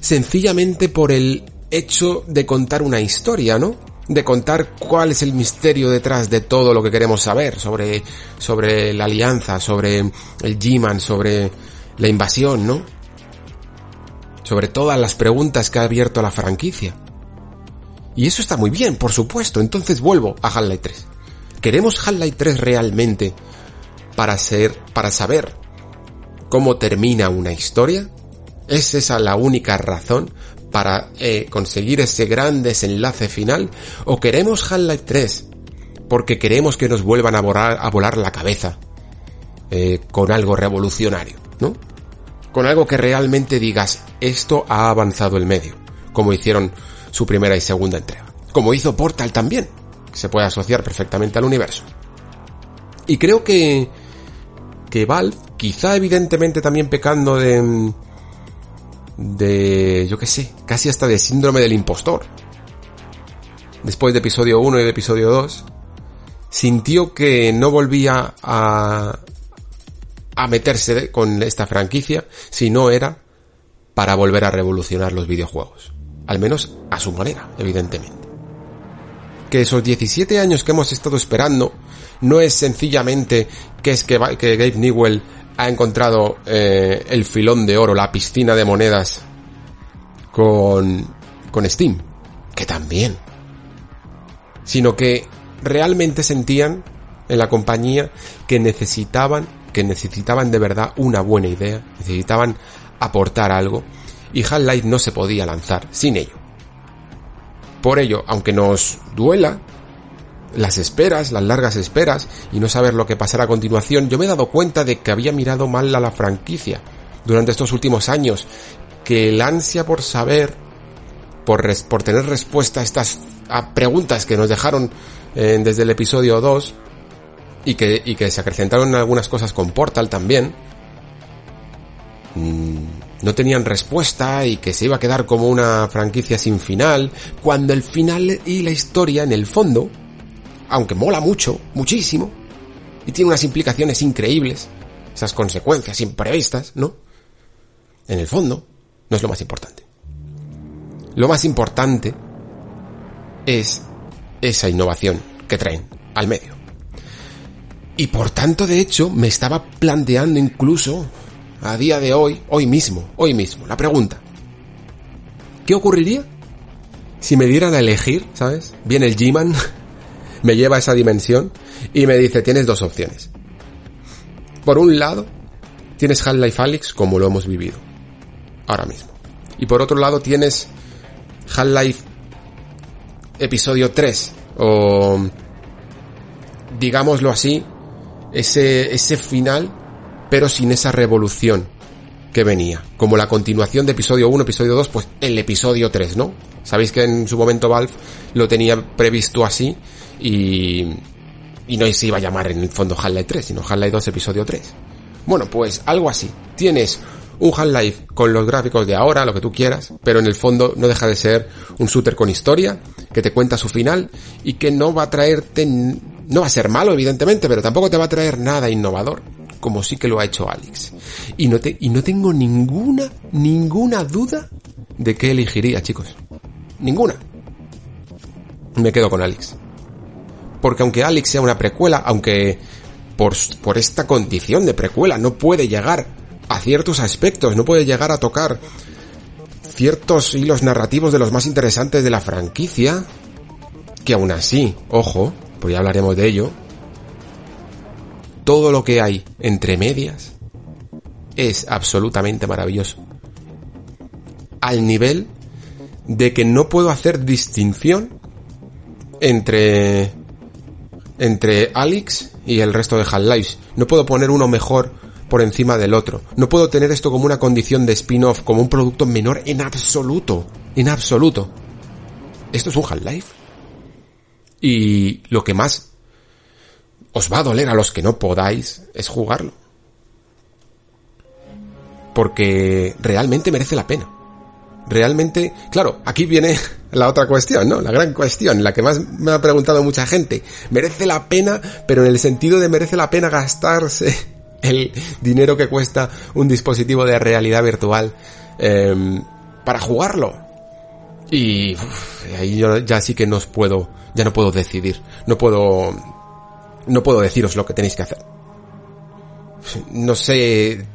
sencillamente por el hecho de contar una historia, ¿no? De contar cuál es el misterio detrás de todo lo que queremos saber sobre, sobre la alianza, sobre el G-Man, sobre la invasión, ¿no? Sobre todas las preguntas que ha abierto la franquicia. Y eso está muy bien, por supuesto. Entonces vuelvo a Half-Life 3. ¿Queremos Half-Life 3 realmente para ser, para saber cómo termina una historia? ¿Es esa la única razón para eh, conseguir ese gran desenlace final o queremos Half-Life 3 porque queremos que nos vuelvan a volar, la cabeza eh, con algo revolucionario, ¿no? Con algo que realmente digas, esto ha avanzado el medio, como hicieron su primera y segunda entrega. Como hizo Portal también, se puede asociar perfectamente al universo. Y creo que, que Valve, quizá evidentemente también pecando de, de, yo qué sé, casi hasta de síndrome del impostor. Después de episodio 1 y de episodio 2, sintió que no volvía a, a meterse con esta franquicia si no era para volver a revolucionar los videojuegos. Al menos a su manera, evidentemente. Que esos 17 años que hemos estado esperando no es sencillamente que es que, que Gabe Newell ha encontrado eh, el filón de oro, la piscina de monedas con, con Steam, que también, sino que realmente sentían en la compañía que necesitaban, que necesitaban de verdad una buena idea, necesitaban aportar algo y Half-Life no se podía lanzar sin ello. Por ello, aunque nos duela, las esperas, las largas esperas y no saber lo que pasará a continuación, yo me he dado cuenta de que había mirado mal a la franquicia durante estos últimos años, que el ansia por saber, por, tener respuesta a estas preguntas que nos dejaron eh, desde el episodio 2 y que, se acrecentaron algunas cosas con Portal también, mm, no tenían respuesta y que se iba a quedar como una franquicia sin final, cuando el final y la historia en el fondo aunque mola mucho, muchísimo, y tiene unas implicaciones increíbles, esas consecuencias imprevistas, ¿no? En el fondo, no es lo más importante. Lo más importante es esa innovación que traen al medio. Y por tanto, de hecho, me estaba planteando incluso a día de hoy, hoy mismo, hoy mismo, la pregunta. ¿Qué ocurriría si me dieran a elegir, ¿sabes? Viene el G-Man me lleva a esa dimensión y me dice, tienes dos opciones. Por un lado, tienes Half-Life Alyx como lo hemos vivido ahora mismo. Y por otro lado tienes Half-Life episodio 3 o digámoslo así, ese, ese final pero sin esa revolución que venía. Como la continuación de episodio 1, episodio 2, pues el episodio 3, ¿no? Sabéis que en su momento Valve lo tenía previsto así y, y no se iba a llamar en el fondo Half-Life 3, sino Half-Life 2 episodio 3. Bueno, pues algo así. Tienes un Half-Life con los gráficos de ahora, lo que tú quieras, pero en el fondo no deja de ser un shooter con historia, que te cuenta su final y que no va a traerte, no va a ser malo evidentemente, pero tampoco te va a traer nada innovador, como sí que lo ha hecho Alex. Y no, te, y no tengo ninguna, ninguna duda de qué elegiría, chicos. Ninguna. Me quedo con Alex porque aunque Alex sea una precuela, aunque por, por esta condición de precuela no puede llegar a ciertos aspectos, no puede llegar a tocar ciertos hilos narrativos de los más interesantes de la franquicia, que aún así, ojo, pues ya hablaremos de ello, todo lo que hay entre medias es absolutamente maravilloso. Al nivel de que no puedo hacer distinción entre entre Alex y el resto de Half-Life. No puedo poner uno mejor por encima del otro. No puedo tener esto como una condición de spin-off, como un producto menor en absoluto. En absoluto. Esto es un Half-Life. Y lo que más os va a doler a los que no podáis es jugarlo. Porque realmente merece la pena realmente, claro, aquí viene la otra cuestión, ¿no? La gran cuestión, la que más me ha preguntado mucha gente. Merece la pena, pero en el sentido de merece la pena gastarse el dinero que cuesta un dispositivo de realidad virtual em, para jugarlo. Y ahí yo ya sí que no os puedo, ya no puedo decidir, no puedo, no puedo deciros lo que tenéis que hacer. No sé,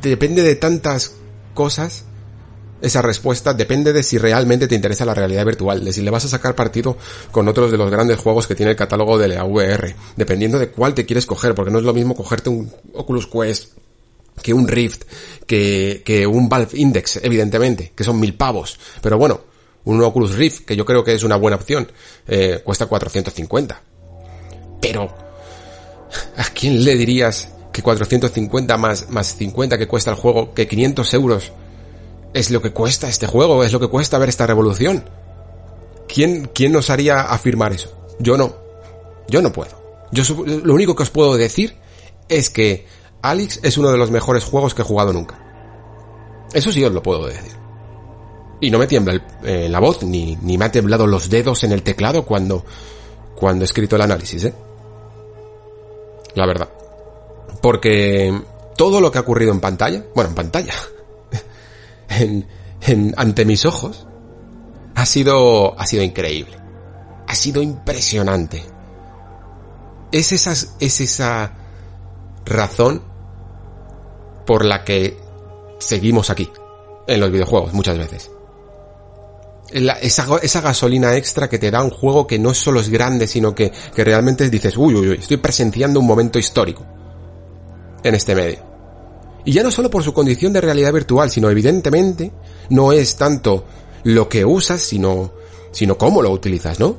depende de tantas cosas esa respuesta depende de si realmente te interesa la realidad virtual, de si le vas a sacar partido con otros de los grandes juegos que tiene el catálogo de la VR, dependiendo de cuál te quieres coger, porque no es lo mismo cogerte un Oculus Quest que un Rift, que, que un Valve Index, evidentemente, que son mil pavos. Pero bueno, un Oculus Rift, que yo creo que es una buena opción, eh, cuesta 450. Pero, ¿a quién le dirías que 450 más, más 50 que cuesta el juego, que 500 euros es lo que cuesta este juego, es lo que cuesta ver esta revolución. ¿Quién, quién nos haría afirmar eso? Yo no. Yo no puedo. Yo lo único que os puedo decir es que Alex es uno de los mejores juegos que he jugado nunca. Eso sí os lo puedo decir. Y no me tiembla eh, la voz, ni, ni me ha temblado los dedos en el teclado cuando, cuando he escrito el análisis, ¿eh? La verdad. Porque todo lo que ha ocurrido en pantalla, bueno, en pantalla, en, ante mis ojos, ha sido, ha sido increíble. Ha sido impresionante. Es esa, es esa razón por la que seguimos aquí, en los videojuegos, muchas veces. Esa, gasolina extra que te da un juego que no solo es grande, sino que, que realmente dices, uy, uy, uy, estoy presenciando un momento histórico en este medio. Y ya no solo por su condición de realidad virtual, sino evidentemente no es tanto lo que usas, sino, sino cómo lo utilizas, ¿no?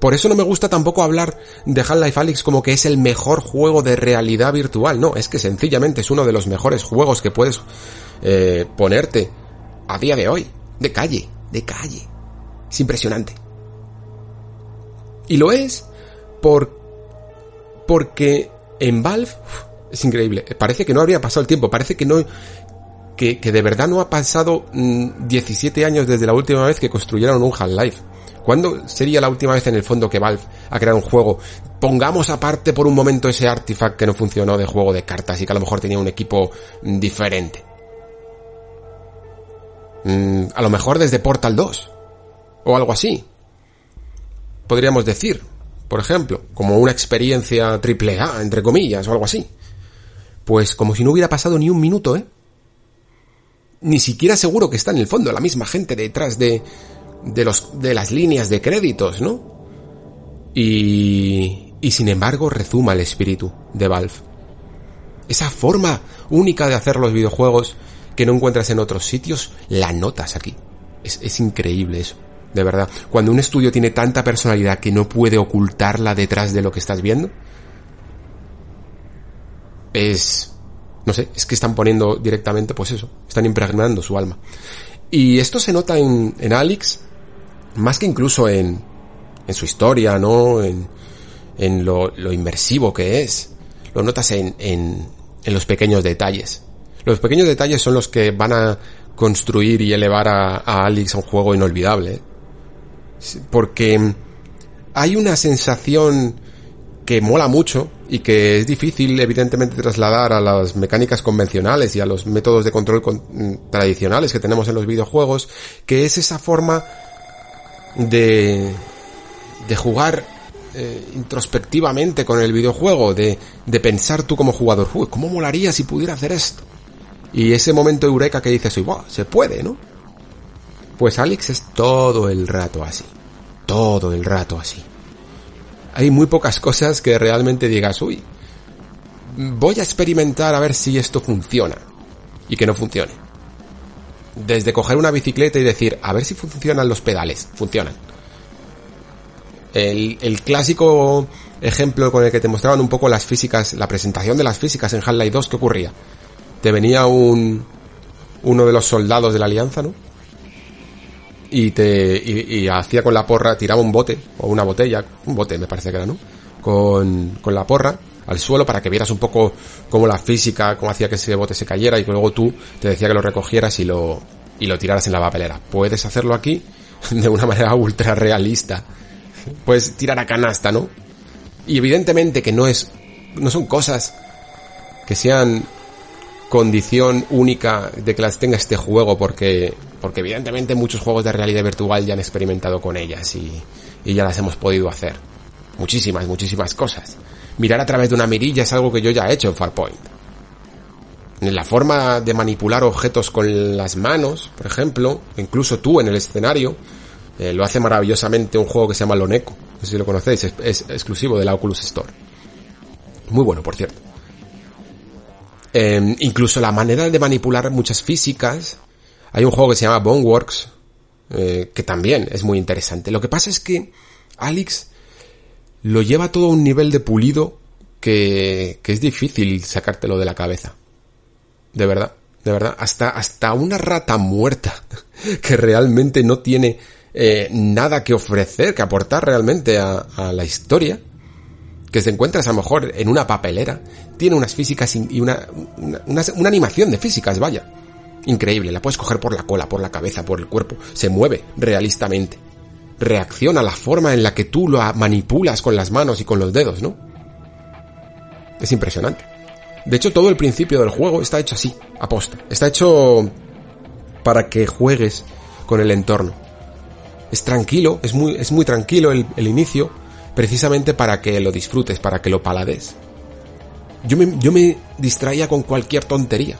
Por eso no me gusta tampoco hablar de Half-Life Alyx como que es el mejor juego de realidad virtual, no, es que sencillamente es uno de los mejores juegos que puedes eh, ponerte a día de hoy, de calle, de calle. Es impresionante. Y lo es por porque en Valve es increíble. Parece que no habría pasado el tiempo, parece que no, que, que de verdad no ha pasado 17 mm, años desde la última vez que construyeron un Half-Life. ¿Cuándo sería la última vez en el fondo que Valve ha creado un juego? Pongamos aparte por un momento ese artifact que no funcionó de juego de cartas y que a lo mejor tenía un equipo mm, diferente. Mm, a lo mejor desde Portal 2. O algo así. Podríamos decir, por ejemplo, como una experiencia triple A, entre comillas, o algo así. Pues como si no hubiera pasado ni un minuto, ¿eh? Ni siquiera seguro que está en el fondo la misma gente detrás de, de, los, de las líneas de créditos, ¿no? Y, y sin embargo rezuma el espíritu de Valve. Esa forma única de hacer los videojuegos que no encuentras en otros sitios, la notas aquí. Es, es increíble eso, de verdad. Cuando un estudio tiene tanta personalidad que no puede ocultarla detrás de lo que estás viendo, es, no sé, es que están poniendo directamente, pues eso, están impregnando su alma. Y esto se nota en, en Alex, más que incluso en, en su historia, ¿no? En, en lo, lo inmersivo que es. Lo notas en, en, en los pequeños detalles. Los pequeños detalles son los que van a construir y elevar a, a Alex a un juego inolvidable. Porque hay una sensación que mola mucho y que es difícil evidentemente trasladar a las mecánicas convencionales y a los métodos de control mm, tradicionales que tenemos en los videojuegos, que es esa forma de, de jugar eh, introspectivamente con el videojuego, de, de pensar tú como jugador, uy, ¿cómo molaría si pudiera hacer esto? Y ese momento eureka que dices, uy, se puede, ¿no? Pues Alex es todo el rato así. todo el rato así. Hay muy pocas cosas que realmente digas, uy, voy a experimentar a ver si esto funciona. Y que no funcione. Desde coger una bicicleta y decir, a ver si funcionan los pedales. Funcionan. El, el clásico ejemplo con el que te mostraban un poco las físicas, la presentación de las físicas en Half-Life 2, ¿qué ocurría? Te venía un, uno de los soldados de la alianza, ¿no? Y te, y, hacía con la porra, tiraba un bote, o una botella, un bote me parece que era, ¿no? Con, con la porra, al suelo para que vieras un poco cómo la física, cómo hacía que ese bote se cayera y que luego tú te decía que lo recogieras y lo, y lo tiraras en la papelera. Puedes hacerlo aquí de una manera ultra realista. Puedes tirar a canasta, ¿no? Y evidentemente que no es, no son cosas que sean condición única de que las tenga este juego porque, porque evidentemente muchos juegos de realidad virtual ya han experimentado con ellas y, y ya las hemos podido hacer. Muchísimas, muchísimas cosas. Mirar a través de una mirilla es algo que yo ya he hecho en Farpoint. En la forma de manipular objetos con las manos, por ejemplo, incluso tú en el escenario, eh, lo hace maravillosamente un juego que se llama Loneco. No sé si lo conocéis, es, exclusivo de la Oculus Store. Muy bueno, por cierto. Em, incluso la manera de manipular muchas físicas. Hay un juego que se llama Boneworks, eh, que también es muy interesante. Lo que pasa es que Alex lo lleva todo a un nivel de pulido que, que es difícil sacártelo de la cabeza. De verdad, de verdad. Hasta, hasta una rata muerta que realmente no tiene eh, nada que ofrecer, que aportar realmente a, la historia, que se encuentras a lo mejor en una papelera, tiene unas físicas y una, una, animación de físicas, vaya. Increíble, la puedes coger por la cola, por la cabeza, por el cuerpo, se mueve realistamente. Reacciona la forma en la que tú lo manipulas con las manos y con los dedos, ¿no? Es impresionante. De hecho, todo el principio del juego está hecho así, aposta. Está hecho para que juegues con el entorno es tranquilo, es muy, es muy tranquilo el, inicio, precisamente para que lo disfrutes, para que lo palades. Yo me, yo me distraía con cualquier tontería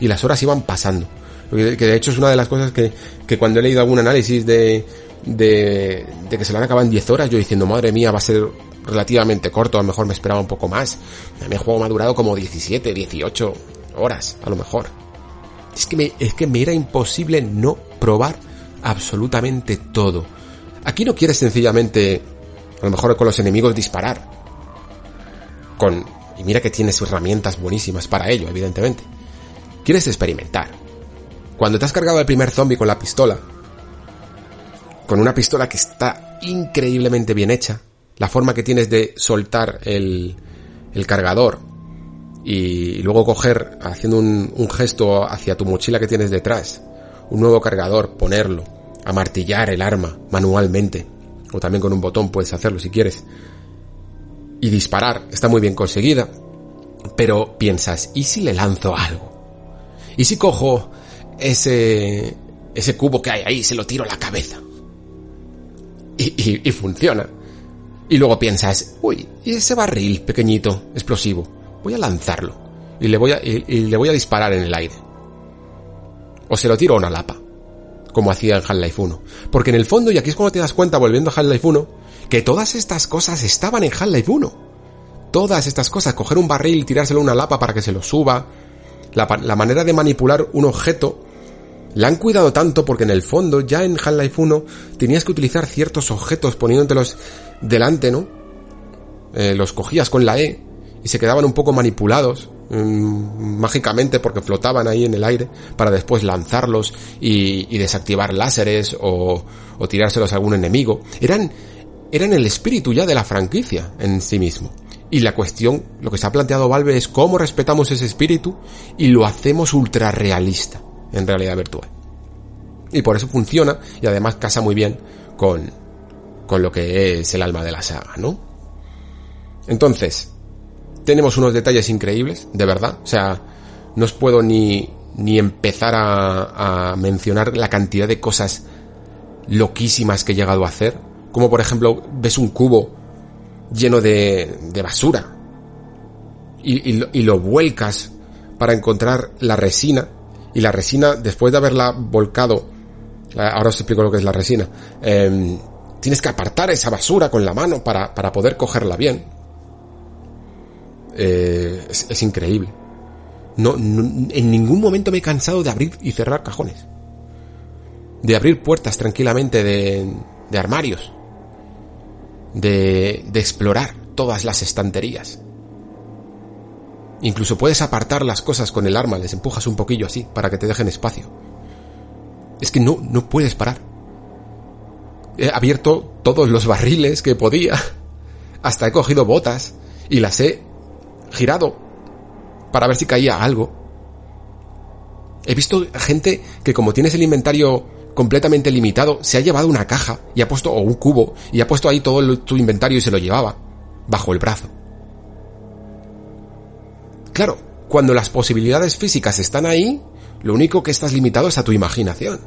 y las horas iban pasando. Que de hecho es una de las cosas que, que cuando he leído algún análisis de, de, de que se le han acabado en 10 horas, yo diciendo, madre mía, va a ser relativamente corto, a lo mejor me esperaba un poco más. A mí el juego me ha durado como 17, 18 horas, a lo mejor. Es que me, es que me era imposible no probar absolutamente todo. Aquí no quieres sencillamente, a lo mejor con los enemigos disparar. Con, y mira que tienes herramientas buenísimas para ello, evidentemente. Quieres experimentar. Cuando te has cargado el primer zombie con la pistola, con una pistola que está increíblemente bien hecha, la forma que tienes de soltar el, el cargador y luego coger haciendo un, un gesto hacia tu mochila que tienes detrás, un nuevo cargador, ponerlo, amartillar el arma manualmente, o también con un botón puedes hacerlo si quieres, y disparar, está muy bien conseguida, pero piensas, ¿y si le lanzo algo? ¿Y si cojo ese, ese cubo que hay ahí y se lo tiro a la cabeza? Y, y, funciona. Y luego piensas, uy, ¿y ese barril pequeñito, explosivo? Voy a lanzarlo. Y le voy a, y le voy a disparar en el aire. O se lo tiro a una lapa como hacía en Half-Life 1. Porque en el fondo, y aquí es cuando te das cuenta volviendo a Half-Life 1, que todas estas cosas estaban en Half-Life 1. Todas estas cosas, coger un barril y tirárselo a una lapa para que se lo suba, la, manera de manipular un objeto, la han cuidado tanto porque en el fondo ya en Half-Life 1 tenías que utilizar ciertos objetos poniéndotelos delante, ¿no? Eh, los cogías con la E y se quedaban un poco manipulados Mm, mágicamente porque flotaban ahí en el aire para después lanzarlos y, desactivar láseres o, o, tirárselos a algún enemigo. Eran, eran el espíritu ya de la franquicia en sí mismo. Y la cuestión, lo que se ha planteado Valve es cómo respetamos ese espíritu y lo hacemos ultra realista en realidad virtual. Y por eso funciona y además casa muy bien con, con lo que es el alma de la saga, ¿no? Entonces, tenemos unos detalles increíbles, de verdad. O sea, no os puedo ni, ni empezar a, a mencionar la cantidad de cosas loquísimas que he llegado a hacer. Como por ejemplo, ves un cubo lleno de, de basura y, lo, vuelcas para encontrar la resina y la resina, después de haberla volcado, ahora os explico lo que es la resina, eh, tienes que apartar esa basura con la mano para, para poder cogerla bien. Eh, es, increíble. No, en ningún momento me he cansado de abrir y cerrar cajones. De abrir puertas tranquilamente de, de armarios. De, de explorar todas las estanterías. Incluso puedes apartar las cosas con el arma, les empujas un poquillo así para que te dejen espacio. Es que no, no puedes parar. He abierto todos los barriles que podía. Hasta he cogido botas y las he girado para ver si caía algo. He visto gente que como tienes el inventario completamente limitado, se ha llevado una caja y ha puesto, o un cubo, y ha puesto ahí todo tu inventario y se lo llevaba, bajo el brazo. Claro, cuando las posibilidades físicas están ahí, lo único que estás limitado es a tu imaginación.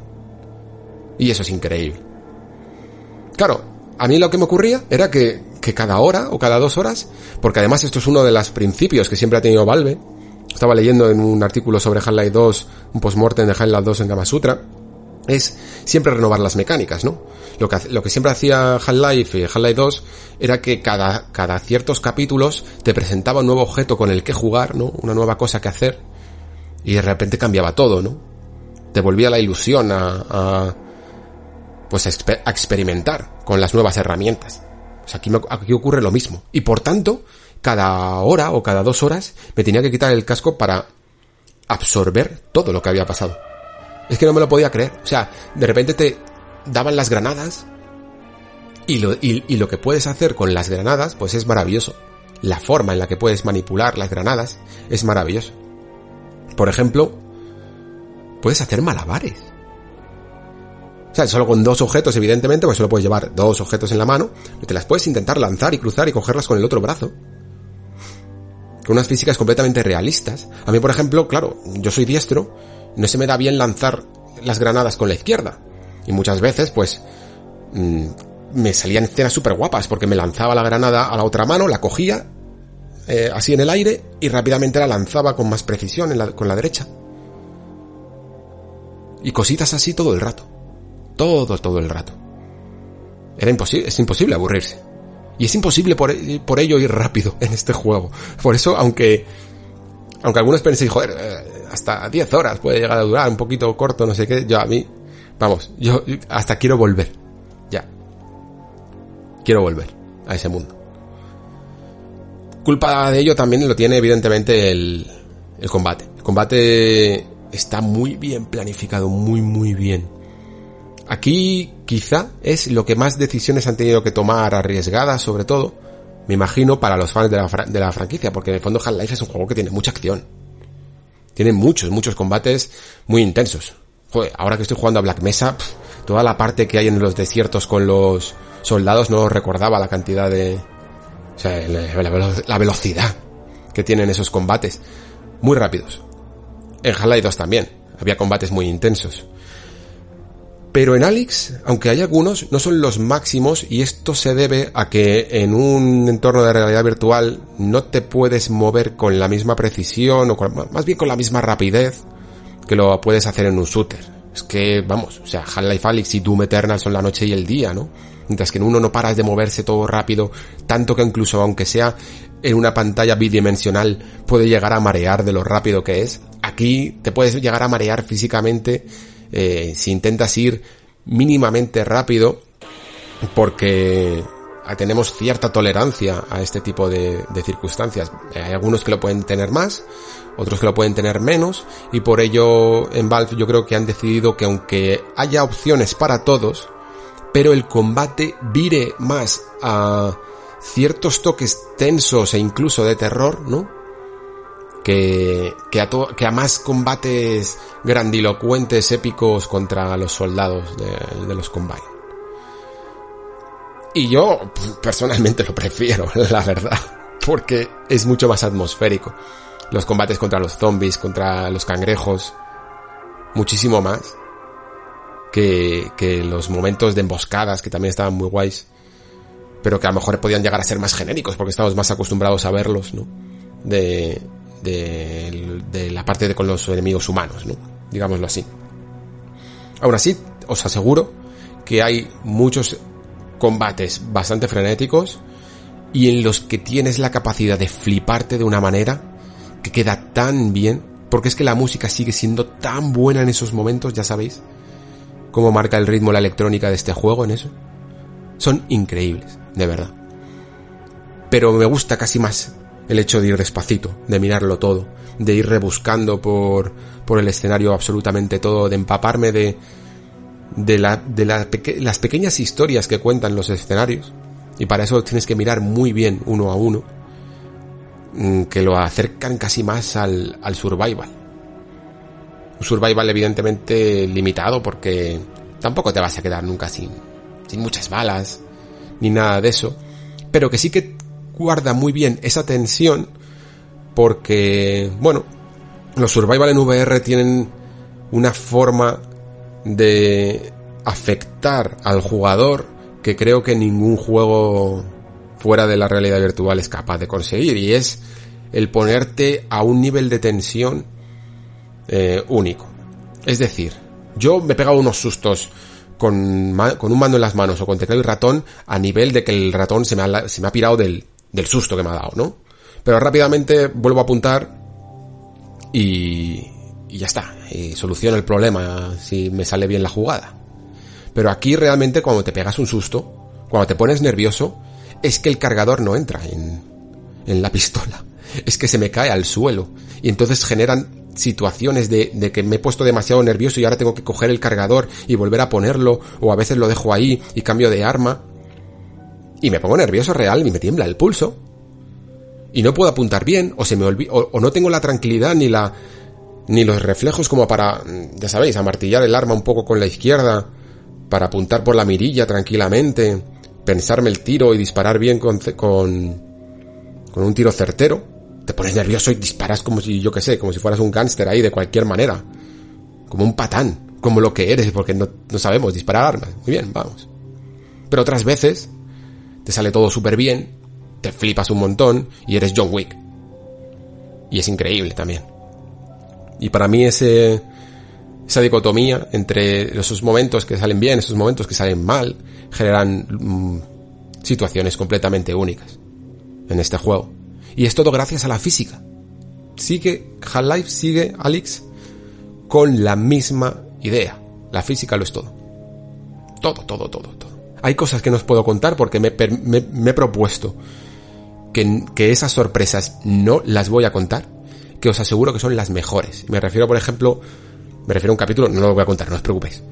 Y eso es increíble. Claro, a mí lo que me ocurría era que, que cada hora o cada dos horas, porque además esto es uno de los principios que siempre ha tenido Valve, estaba leyendo en un artículo sobre Half-Life 2, un postmortem de Half-Life 2 en Gamasutra, es siempre renovar las mecánicas, ¿no? Lo que, siempre hacía Half-Life y Half-Life 2 era que cada, cada ciertos capítulos te presentaba un nuevo objeto con el que jugar, ¿no? Una nueva cosa que hacer. Y de repente cambiaba todo, ¿no? Te volvía la ilusión a, a pues a, experimentar con las nuevas herramientas. Aquí, aquí ocurre lo mismo. Y por tanto, cada hora o cada dos horas me tenía que quitar el casco para absorber todo lo que había pasado. Es que no me lo podía creer. O sea, de repente te daban las granadas y lo, y, lo que puedes hacer con las granadas, pues es maravilloso. La forma en la que puedes manipular las granadas es maravilloso. Por ejemplo, puedes hacer malabares. O sea, solo con dos objetos, evidentemente, pues solo puedes llevar dos objetos en la mano, y te las puedes intentar lanzar y cruzar y cogerlas con el otro brazo. Con unas físicas completamente realistas. A mí, por ejemplo, claro, yo soy diestro, no se me da bien lanzar las granadas con la izquierda. Y muchas veces, pues, mm, me salían escenas súper guapas porque me lanzaba la granada a la otra mano, la cogía eh, así en el aire y rápidamente la lanzaba con más precisión con la derecha. Y cositas así todo el rato. Todo, todo el rato. Era imposible, es imposible aburrirse. Y es imposible por, por ello ir rápido en este juego. Por eso, aunque, aunque algunos penséis, joder, eh, hasta 10 horas puede llegar a durar, un poquito corto, no sé qué. Yo a mí, vamos, yo hasta quiero volver. Ya. Quiero volver a ese mundo. Culpa de ello también lo tiene evidentemente el, el combate. El combate está muy bien planificado, muy muy bien. Aquí quizá es lo que más decisiones han tenido que tomar arriesgadas sobre todo, me imagino, para los fans de la, de la franquicia, porque en el fondo Half-Life es un juego que tiene mucha acción tiene muchos, muchos combates muy intensos. Joder, ahora que estoy jugando a Black Mesa, toda la parte que hay en los desiertos con los soldados no recordaba la cantidad de... O sea, la, velocidad que tienen esos combates. Muy rápidos. En Half-Life 2 también. Había combates muy intensos. Pero en Alex, aunque hay algunos, no son los máximos y esto se debe a que en un entorno de realidad virtual no te puedes mover con la misma precisión o más bien con la misma rapidez que lo puedes hacer en un shooter. Es que, vamos, o sea, Half-Life Alyx y Doom Eternal son la noche y el día, ¿no? Mientras que en uno no paras de moverse todo rápido, tanto que incluso aunque sea en una pantalla bidimensional puede llegar a marear de lo rápido que es. Aquí te puedes llegar a marear físicamente eh, si intentas ir mínimamente rápido, porque tenemos cierta tolerancia a este tipo de, circunstancias. Hay algunos que lo pueden tener más, otros que lo pueden tener menos, y por ello en Valve yo creo que han decidido que aunque haya opciones para todos, pero el combate vire más a ciertos toques tensos e incluso de terror, ¿no? Que, que, a que a más combates grandilocuentes, épicos contra los soldados de, los Combine. Y yo personalmente lo prefiero, la verdad, porque es mucho más atmosférico. Los combates contra los zombies, contra los cangrejos, muchísimo más que, que los momentos de emboscadas, que también estaban muy guays, pero que a lo mejor podían llegar a ser más genéricos, porque estamos más acostumbrados a verlos, ¿no? De, de, la parte de con los enemigos humanos, ¿no? Digámoslo así. Aún así, os aseguro que hay muchos combates bastante frenéticos y en los que tienes la capacidad de fliparte de una manera que queda tan bien, porque es que la música sigue siendo tan buena en esos momentos, ya sabéis, cómo marca el ritmo la electrónica de este juego en eso. Son increíbles, de verdad. Pero me gusta casi más el hecho de ir despacito, de mirarlo todo, de ir rebuscando por, por el escenario absolutamente todo, de empaparme de, de, la, de las pequeñas historias que cuentan los escenarios. Y para eso tienes que mirar muy bien uno a uno, mm, que lo acercan casi más al, al survival. Un survival evidentemente limitado porque tampoco te vas a quedar nunca sin, sin muchas balas, ni nada de eso. Pero que sí que guarda muy bien esa tensión porque, bueno, los survival en VR tienen una forma de afectar al jugador que creo que ningún juego fuera de la realidad virtual es capaz de conseguir y es el ponerte a un nivel de tensión eh, único. Es decir, yo me he pegado unos sustos con, con, un mando en las manos o con teclado y ratón a nivel de que el ratón se me ha, se me ha pirado del, del susto que me ha dado, ¿no? Pero rápidamente vuelvo a apuntar y, y ya está. Y soluciono el problema si me sale bien la jugada. Pero aquí realmente cuando te pegas un susto, cuando te pones nervioso, es que el cargador no entra en, en la pistola. Es que se me cae al suelo. Y entonces generan situaciones de, de, que me he puesto demasiado nervioso y ahora tengo que coger el cargador y volver a ponerlo, o a veces lo dejo ahí y cambio de arma. Y me pongo nervioso real y me tiembla el pulso. Y no puedo apuntar bien, o se me olvida, o no tengo la tranquilidad ni la, ni los reflejos como para, ya sabéis, amartillar el arma un poco con la izquierda, para apuntar por la mirilla tranquilamente, pensarme el tiro y disparar bien con, con, con un tiro certero. Te pones nervioso y disparas como si, yo que sé, como si fueras un gángster ahí de cualquier manera. Como un patán, como lo que eres, porque no, no sabemos disparar armas. Muy bien, vamos. Pero otras veces te sale todo súper bien, te flipas un montón y eres John Wick. Y es increíble también. Y para mí ese, esa dicotomía entre esos momentos que salen bien, esos momentos que salen mal, generan mm, situaciones completamente únicas en este juego. Y es todo gracias a la física. Sigue, Half-Life sigue, Alex, con la misma idea. La física lo es todo. Todo, todo, todo, todo. Hay cosas que no os puedo contar porque me, he propuesto que, que esas sorpresas no las voy a contar que os aseguro que son las mejores. Me refiero, por ejemplo, me refiero a un capítulo, no lo voy a contar, no os preocupéis.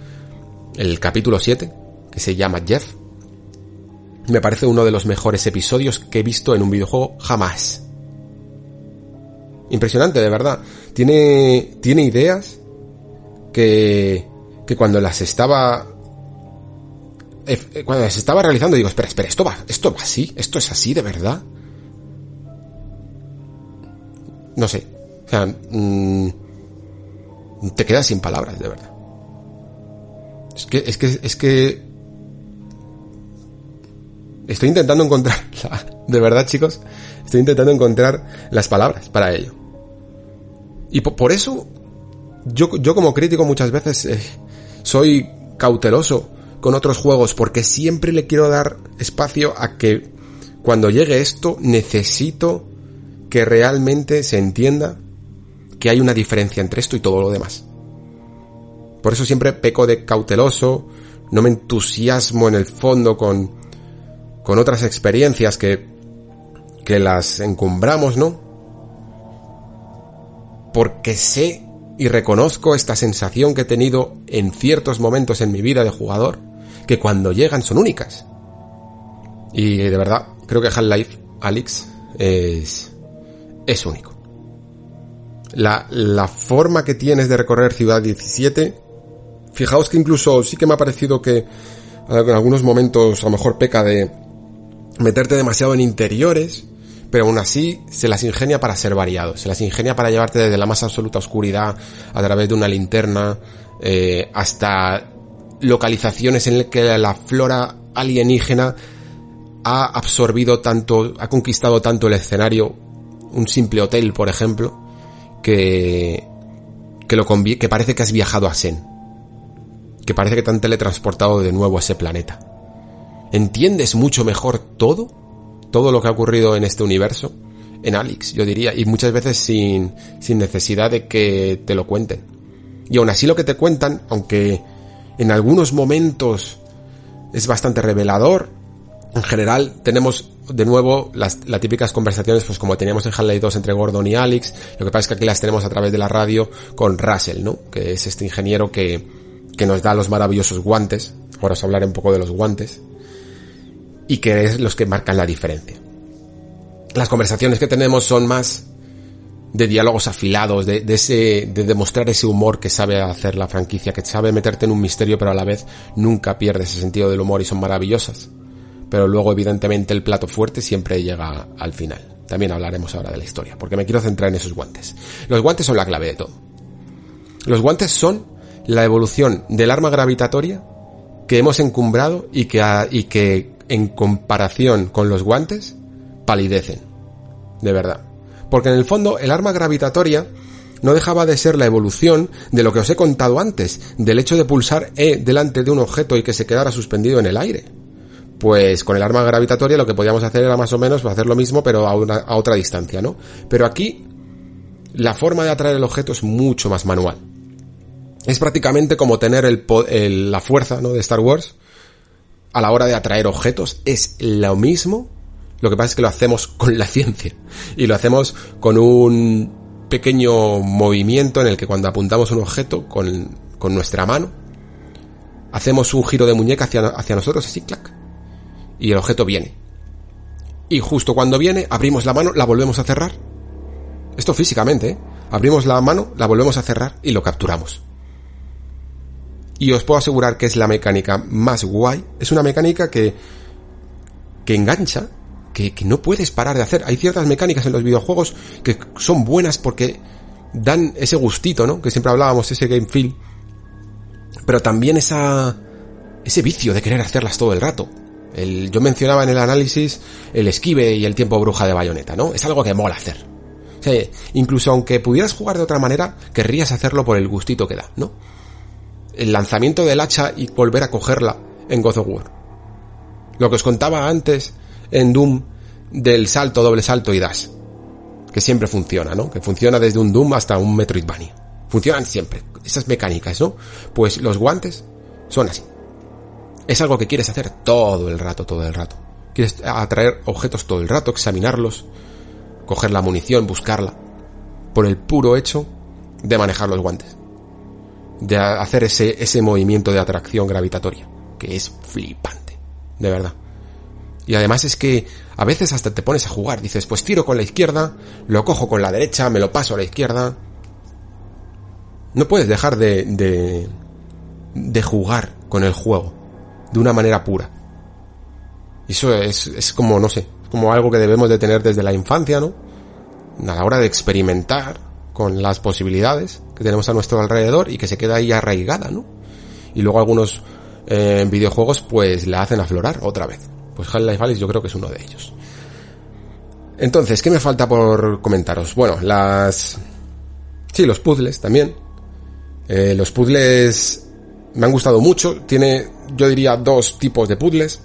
El capítulo 7, que se llama Jeff, me parece uno de los mejores episodios que he visto en un videojuego jamás. Impresionante, de verdad. Tiene, tiene ideas que, que cuando las estaba, eh, cuando las estaba realizando digo, espera, espera, esto va, esto va así, esto es así, de verdad. No sé, o sea, mm, te quedas sin palabras, de verdad. Es que, es que, es que... Estoy intentando encontrar, de verdad chicos, estoy intentando encontrar las palabras para ello. Y por, eso, yo, yo como crítico muchas veces eh, soy cauteloso con otros juegos porque siempre le quiero dar espacio a que cuando llegue esto necesito que realmente se entienda que hay una diferencia entre esto y todo lo demás. Por eso siempre peco de cauteloso, no me entusiasmo en el fondo con, con otras experiencias que, que las encumbramos, ¿no? Porque sé y reconozco esta sensación que he tenido en ciertos momentos en mi vida de jugador, que cuando llegan son únicas. Y de verdad, creo que Half-Life Alyx es, es único la, la forma que tienes de recorrer Ciudad 17, fijaos que incluso sí que me ha parecido que en algunos momentos a lo mejor peca de meterte demasiado en interiores, pero aún así se las ingenia para ser variado, se las ingenia para llevarte desde la más absoluta oscuridad a través de una linterna eh, hasta localizaciones en las que la flora alienígena ha absorbido tanto, ha conquistado tanto el escenario, un simple hotel, por ejemplo, que, que, lo que parece que has viajado a Sen. Que parece que te han teletransportado de nuevo a ese planeta. entiendes mucho mejor todo, todo lo que ha ocurrido en este universo, en Alex, yo diría, y muchas veces sin, sin necesidad de que te lo cuenten. Y aún así lo que te cuentan, aunque en algunos momentos es bastante revelador, en general tenemos de nuevo las, típicas conversaciones pues como teníamos en Half-Life 2 entre Gordon y Alex, lo que pasa es que aquí las tenemos a través de la radio con Russell, ¿no? Que es este ingeniero que, que nos da los maravillosos guantes, ahora os hablaré un poco de los guantes, y que es los que marcan la diferencia. Las conversaciones que tenemos son más de diálogos afilados, de, ese, de demostrar ese humor que sabe hacer la franquicia, que sabe meterte en un misterio, pero a la vez nunca pierde ese sentido del humor y son maravillosas pero luego evidentemente el plato fuerte siempre llega al final. También hablaremos ahora de la historia, porque me quiero centrar en esos guantes. Los guantes son la clave de todo. Los guantes son la evolución del arma gravitatoria que hemos encumbrado y que, y que en comparación con los guantes palidecen. De verdad. Porque en el fondo el arma gravitatoria no dejaba de ser la evolución de lo que os he contado antes, del hecho de pulsar E delante de un objeto y que se quedara suspendido en el aire pues con el arma gravitatoria lo que podíamos hacer era más o menos hacer lo mismo pero a, otra distancia, ¿no? Pero aquí la forma de atraer el objeto es mucho más manual. Es prácticamente como tener el, la fuerza, ¿no? De Star Wars a la hora de atraer objetos. Es lo mismo. Lo que pasa es que lo hacemos con la ciencia. Y lo hacemos con un pequeño movimiento en el que cuando apuntamos un objeto con, con nuestra mano, hacemos un giro de muñeca hacia, hacia nosotros, así, clac y el objeto viene. Y justo cuando viene, abrimos la mano, la volvemos a cerrar. Esto físicamente, ¿eh? Abrimos la mano, la volvemos a cerrar y lo capturamos. Y os puedo asegurar que es la mecánica más guay. Es una mecánica que, que engancha, que, no puedes parar de hacer. Hay ciertas mecánicas en los videojuegos que son buenas porque dan ese gustito, ¿no? Que siempre hablábamos, ese game feel. Pero también esa, ese vicio de querer hacerlas todo el rato yo mencionaba en el análisis el esquive y el tiempo bruja de bayoneta, ¿no? Es algo que mola hacer. O sea, incluso aunque pudieras jugar de otra manera, querrías hacerlo por el gustito que da, ¿no? El lanzamiento del hacha y volver a cogerla en God of War. Lo que os contaba antes en Doom del salto, doble salto y dash. Que siempre funciona, ¿no? Que funciona desde un Doom hasta un Metroidvania. Funcionan siempre. Esas mecánicas, ¿no? Pues los guantes son así. Es algo que quieres hacer todo el rato, todo el rato. Quieres atraer objetos todo el rato, examinarlos, coger la munición, buscarla, por el puro hecho de manejar los guantes. De hacer ese, ese movimiento de atracción gravitatoria, que es flipante, de verdad. Y además es que a veces hasta te pones a jugar, dices, pues tiro con la izquierda, lo cojo con la derecha, me lo paso a la izquierda. No puedes dejar de, de, de jugar con el juego de una manera pura. Eso es, es como, no sé, como algo que debemos de tener desde la infancia, ¿no? A la hora de experimentar con las posibilidades que tenemos a nuestro alrededor y que se queda ahí arraigada, ¿no? Y luego algunos eh, videojuegos pues la hacen aflorar otra vez. Pues Half-Life yo creo que es uno de ellos. Entonces, ¿qué me falta por comentaros? Bueno, las... Sí, los puzzles también. Eh, los puzzles me han gustado mucho. Tiene, yo diría, dos tipos de puzzles.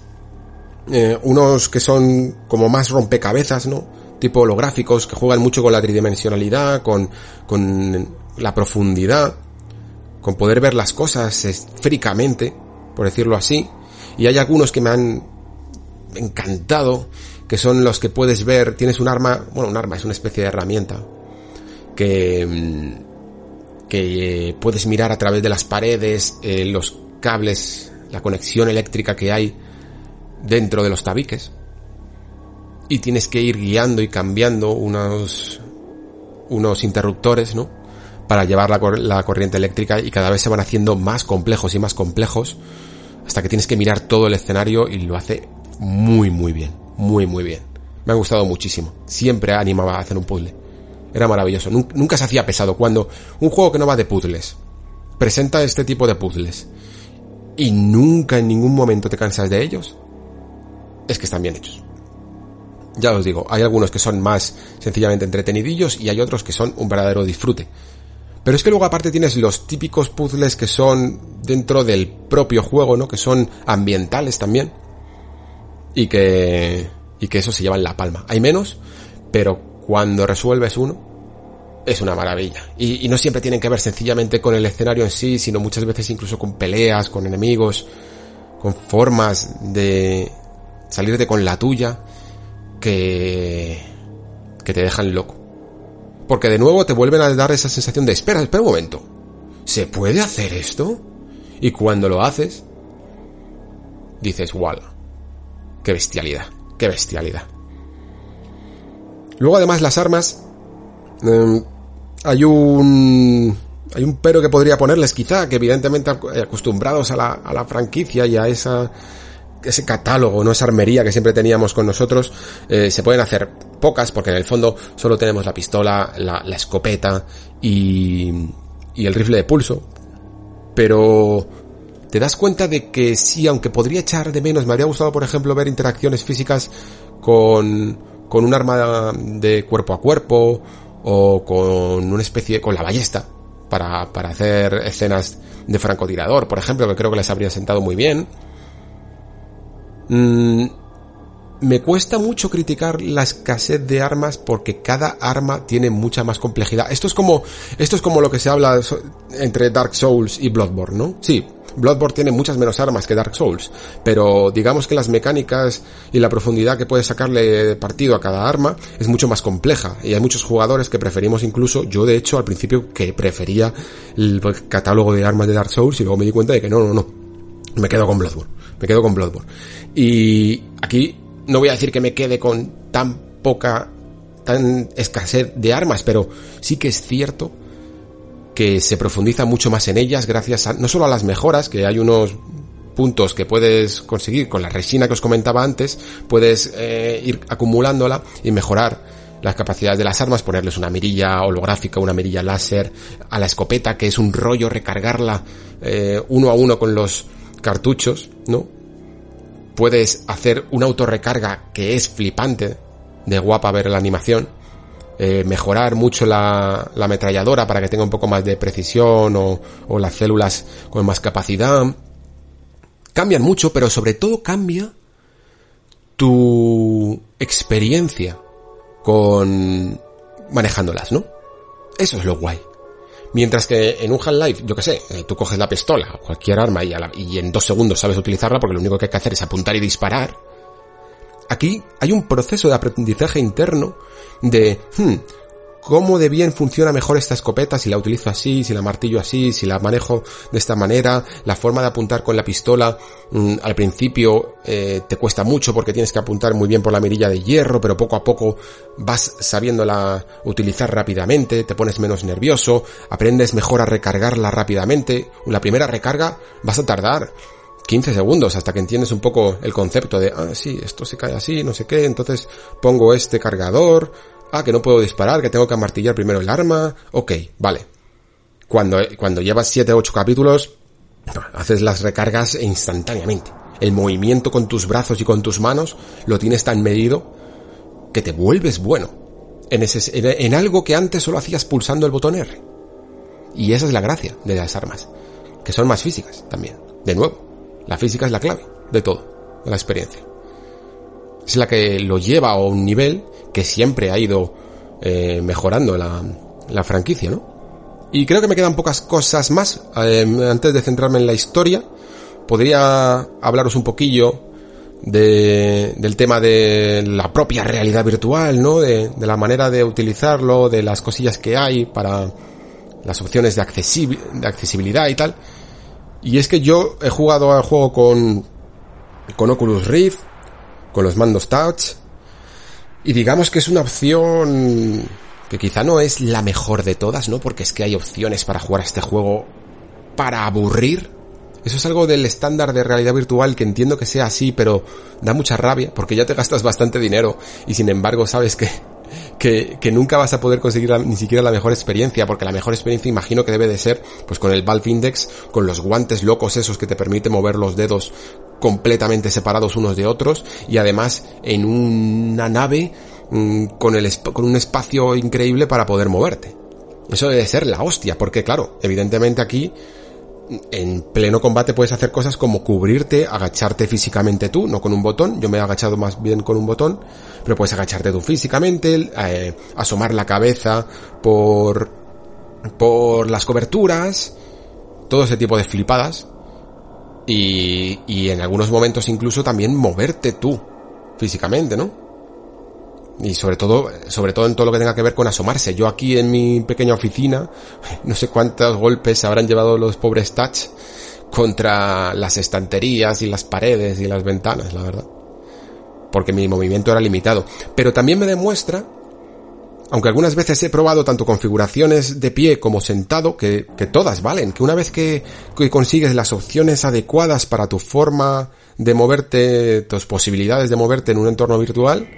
Eh, unos que son como más rompecabezas, ¿no? Tipo holográficos, que juegan mucho con la tridimensionalidad, con, con la profundidad, con poder ver las cosas esféricamente, por decirlo así. Y hay algunos que me han encantado, que son los que puedes ver, tienes un arma, bueno, un arma es una especie de herramienta, que mm, que eh, puedes mirar a través de las paredes, eh, los cables, la conexión eléctrica que hay dentro de los tabiques. Y tienes que ir guiando y cambiando unos, unos interruptores, ¿no? Para llevar la, la corriente eléctrica y cada vez se van haciendo más complejos y más complejos hasta que tienes que mirar todo el escenario y lo hace muy muy bien, muy muy bien. Me ha gustado muchísimo. Siempre animaba a hacer un puzzle. Era maravilloso. Nunca se hacía pesado. Cuando un juego que no va de puzzles presenta este tipo de puzzles y nunca en ningún momento te cansas de ellos, es que están bien hechos. Ya os digo, hay algunos que son más sencillamente entretenidillos y hay otros que son un verdadero disfrute. Pero es que luego aparte tienes los típicos puzzles que son dentro del propio juego, ¿no? Que son ambientales también. Y que, y que eso se lleva en la palma. Hay menos, pero cuando resuelves uno, es una maravilla. Y, no siempre tienen que ver sencillamente con el escenario en sí, sino muchas veces incluso con peleas, con enemigos, con formas de salirte con la tuya que, que te dejan loco. Porque de nuevo te vuelven a dar esa sensación de espera, espera un momento. ¿Se puede hacer esto? Y cuando lo haces, dices, wow, qué bestialidad, qué bestialidad. Luego además las armas, eh, hay un hay un pero que podría ponerles quizá, que evidentemente acostumbrados a la, a la franquicia y a esa ese catálogo, no esa armería que siempre teníamos con nosotros, eh, se pueden hacer pocas porque en el fondo solo tenemos la pistola, la, la escopeta y, y el rifle de pulso. Pero te das cuenta de que sí, aunque podría echar de menos, me habría gustado por ejemplo ver interacciones físicas con, con un arma de cuerpo a cuerpo o con una especie, con la ballesta, para, para hacer escenas de francotirador, por ejemplo, que creo que les habría sentado muy bien. Mm, me cuesta mucho criticar la escasez de armas porque cada arma tiene mucha más complejidad. Esto es como, esto es como lo que se habla entre Dark Souls y Bloodborne, ¿no? Sí, Bloodborne tiene muchas menos armas que Dark Souls, pero digamos que las mecánicas y la profundidad que puedes sacarle partido a cada arma es mucho más compleja y hay muchos jugadores que preferimos incluso, yo de hecho al principio que prefería el catálogo de armas de Dark Souls y luego me di cuenta de que no, no, no, me quedo con Bloodborne, me quedo con Bloodborne. Y aquí no voy a decir que me quede con tan poca, tan escasez de armas, pero sí que es cierto que se profundiza mucho más en ellas gracias a, no solo a las mejoras, que hay unos puntos que puedes conseguir con la resina que os comentaba antes, puedes eh, ir acumulándola y mejorar las capacidades de las armas, ponerles una mirilla holográfica, una mirilla láser, a la escopeta, que es un rollo recargarla eh, uno a uno con los cartuchos, ¿no? Puedes hacer una autorrecarga que es flipante, de guapa ver la animación eh, mejorar mucho la, la, ametralladora para que tenga un poco más de precisión o, o las células con más capacidad. Cambian mucho, pero sobre todo cambia tu experiencia con manejándolas, ¿no? Eso es lo guay. Mientras que en un Half-Life, yo que sé, eh, tú coges la pistola o cualquier arma y, en dos segundos sabes utilizarla porque lo único que hay que hacer es apuntar y disparar. Aquí hay un proceso de aprendizaje interno de, hmm, cómo de bien funciona mejor esta escopeta si la utilizo así, si la martillo así, si la manejo de esta manera, la forma de apuntar con la pistola mmm, al principio eh, te cuesta mucho porque tienes que apuntar muy bien por la mirilla de hierro, pero poco a poco vas sabiéndola utilizar rápidamente, te pones menos nervioso, aprendes mejor a recargarla rápidamente, la primera recarga vas a tardar 15 segundos hasta que entiendes un poco el concepto de, ah, sí, esto se cae así, no sé qué, entonces pongo este cargador, ah, que no puedo disparar, que tengo que amartillar primero el arma, ok, vale. Cuando, cuando llevas 7 o 8 capítulos, haces las recargas instantáneamente. El movimiento con tus brazos y con tus manos lo tienes tan medido que te vuelves bueno en, ese, en algo que antes solo hacías pulsando el botón R. Y esa es la gracia de las armas, que son más físicas también, de nuevo. La física es la clave de todo, de la experiencia. Es la que lo lleva a un nivel que siempre ha ido eh, mejorando la, la, franquicia, ¿no? Y creo que me quedan pocas cosas más. Eh, antes de centrarme en la historia, podría hablaros un poquillo de, del tema de la propia realidad virtual, ¿no? De, de, la manera de utilizarlo, de las cosillas que hay para las opciones de, de accesibilidad y tal. Y es que yo he jugado al juego con, con Oculus Rift, con los mandos touch, y digamos que es una opción que quizá no es la mejor de todas, ¿no? Porque es que hay opciones para jugar a este juego para aburrir. Eso es algo del estándar de realidad virtual que entiendo que sea así, pero da mucha rabia porque ya te gastas bastante dinero y sin embargo sabes que que, que, nunca vas a poder conseguir ni siquiera la mejor experiencia, porque la mejor experiencia imagino que debe de ser, pues con el Valve Index, con los guantes locos esos que te permiten mover los dedos completamente separados unos de otros, y además en una nave mmm, con, el, con un espacio increíble para poder moverte. Eso debe ser la hostia, porque claro, evidentemente aquí en pleno combate puedes hacer cosas como cubrirte, agacharte físicamente tú, no con un botón, yo me he agachado más bien con un botón, pero puedes agacharte tú físicamente, eh, asomar la cabeza por, por las coberturas, todo ese tipo de flipadas, y, y en algunos momentos incluso también moverte tú físicamente, ¿no? Y sobre todo, sobre todo en todo lo que tenga que ver con asomarse. Yo aquí en mi pequeña oficina, no sé cuántos golpes habrán llevado los pobres touch contra las estanterías y las paredes y las ventanas, la verdad. Porque mi movimiento era limitado. Pero también me demuestra, aunque algunas veces he probado tanto configuraciones de pie como sentado, que, que todas valen, que una vez que, que consigues las opciones adecuadas para tu forma de moverte, tus posibilidades de moverte en un entorno virtual,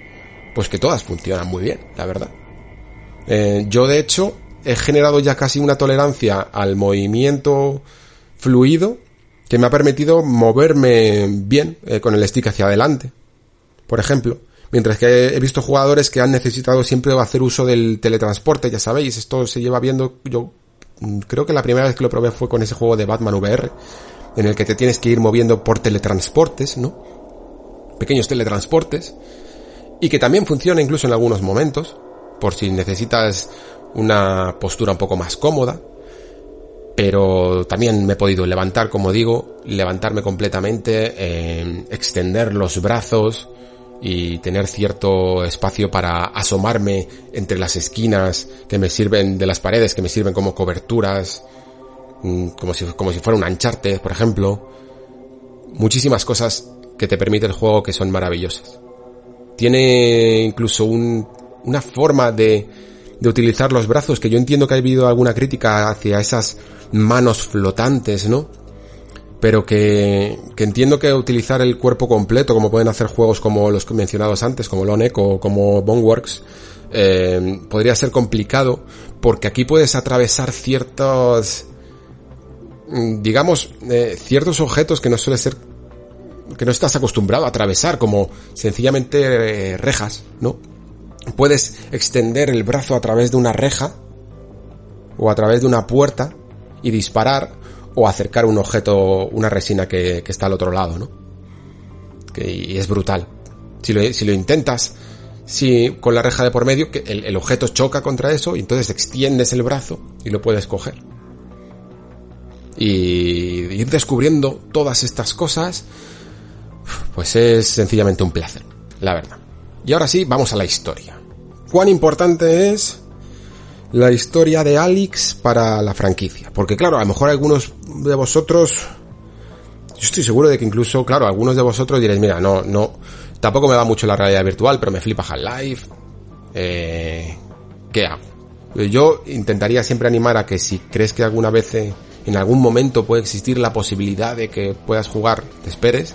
pues que todas funcionan muy bien, la verdad. Eh, yo de hecho he generado ya casi una tolerancia al movimiento fluido que me ha permitido moverme bien eh, con el stick hacia adelante. Por ejemplo, mientras que he visto jugadores que han necesitado siempre hacer uso del teletransporte, ya sabéis, esto se lleva viendo, yo mm, creo que la primera vez que lo probé fue con ese juego de Batman VR, en el que te tienes que ir moviendo por teletransportes, ¿no? Pequeños teletransportes, y que también funciona incluso en algunos momentos, por si necesitas una postura un poco más cómoda, pero también me he podido levantar, como digo, levantarme completamente, eh, extender los brazos y tener cierto espacio para asomarme entre las esquinas que me sirven de las paredes, que me sirven como coberturas, mm, como si, como si fuera un ancharte, por ejemplo. Muchísimas cosas que te permite el juego que son maravillosas. Tiene incluso un, una forma de, de utilizar los brazos, que yo entiendo que ha habido alguna crítica hacia esas manos flotantes, ¿no? Pero que, que entiendo que utilizar el cuerpo completo, como pueden hacer juegos como los mencionados antes, como Lonek o como Boneworks, eh, podría ser complicado, porque aquí puedes atravesar ciertos, digamos, eh, ciertos objetos que no suele ser que no estás acostumbrado a atravesar, como sencillamente eh, rejas, ¿no? Puedes extender el brazo a través de una reja o a través de una puerta y disparar o acercar un objeto, una resina que, que está al otro lado, ¿no? Que, y es brutal. Si lo, intentas, si con la reja de por medio, que el, el objeto choca contra eso y entonces extiendes el brazo y lo puedes coger. Y ir descubriendo todas estas cosas pues es sencillamente un placer, la verdad. Y ahora sí, vamos a la historia. ¿Cuán importante es la historia de Alex para la franquicia? Porque claro, a lo mejor algunos de vosotros, yo estoy seguro de que incluso, claro, algunos de vosotros diréis, mira, no, no, tampoco me va mucho la realidad virtual, pero me flipa Half-Life. Eh, ¿Qué hago? Yo intentaría siempre animar a que si crees que alguna vez eh, en algún momento puede existir la posibilidad de que puedas jugar, te esperes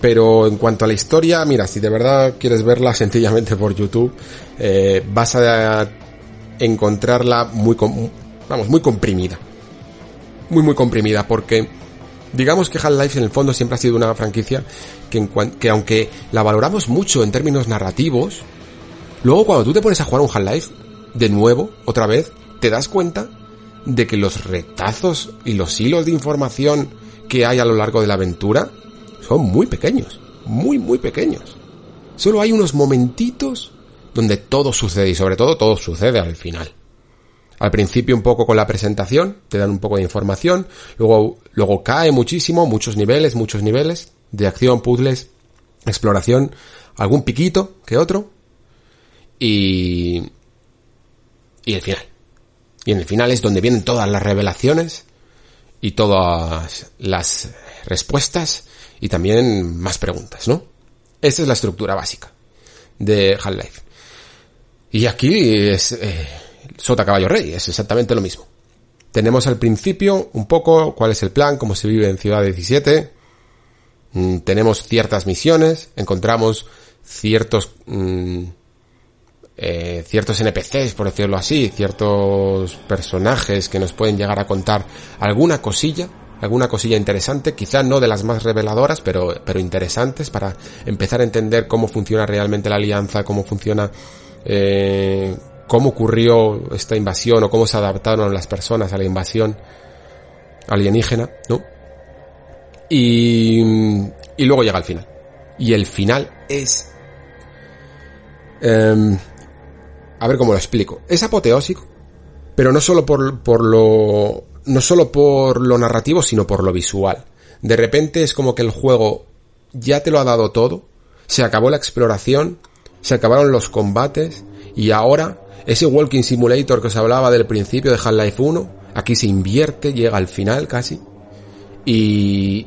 pero en cuanto a la historia, mira, si de verdad quieres verla sencillamente por YouTube, eh, vas a encontrarla muy, vamos, muy comprimida. Muy, muy comprimida, porque digamos que Half-Life en el fondo siempre ha sido una franquicia que, que aunque la valoramos mucho en términos narrativos, luego cuando tú te pones a jugar un Half-Life, de nuevo, otra vez, te das cuenta de que los retazos y los hilos de información que hay a lo largo de la aventura son muy pequeños, muy, muy pequeños. Solo hay unos momentitos donde todo sucede y sobre todo todo sucede al final. Al principio un poco con la presentación, te dan un poco de información, luego, luego cae muchísimo, muchos niveles, muchos niveles de acción, puzzles, exploración, algún piquito que otro y y el final. Y en el final es donde vienen todas las revelaciones y todas las respuestas y también más preguntas, ¿no? Esa es la estructura básica de Half-Life. Y aquí es eh, Sota Caballo Rey, es exactamente lo mismo. Tenemos al principio un poco cuál es el plan, cómo se vive en Ciudad 17. Mm, tenemos ciertas misiones, encontramos ciertos mm, eh, ciertos NPCs, por decirlo así, ciertos personajes que nos pueden llegar a contar alguna cosilla alguna cosilla interesante, quizá no de las más reveladoras, pero, pero interesantes para empezar a entender cómo funciona realmente la alianza, cómo funciona, eh, cómo ocurrió esta invasión o cómo se adaptaron las personas a la invasión. alienígena, ¿no? Y, y luego llega el final. Y el final es... Em, a ver cómo lo explico. Es apoteósico, pero no solo por, por lo... No solo por lo narrativo, sino por lo visual. De repente es como que el juego ya te lo ha dado todo, se acabó la exploración, se acabaron los combates, y ahora ese Walking Simulator que os hablaba del principio de Half-Life 1, aquí se invierte, llega al final casi, y...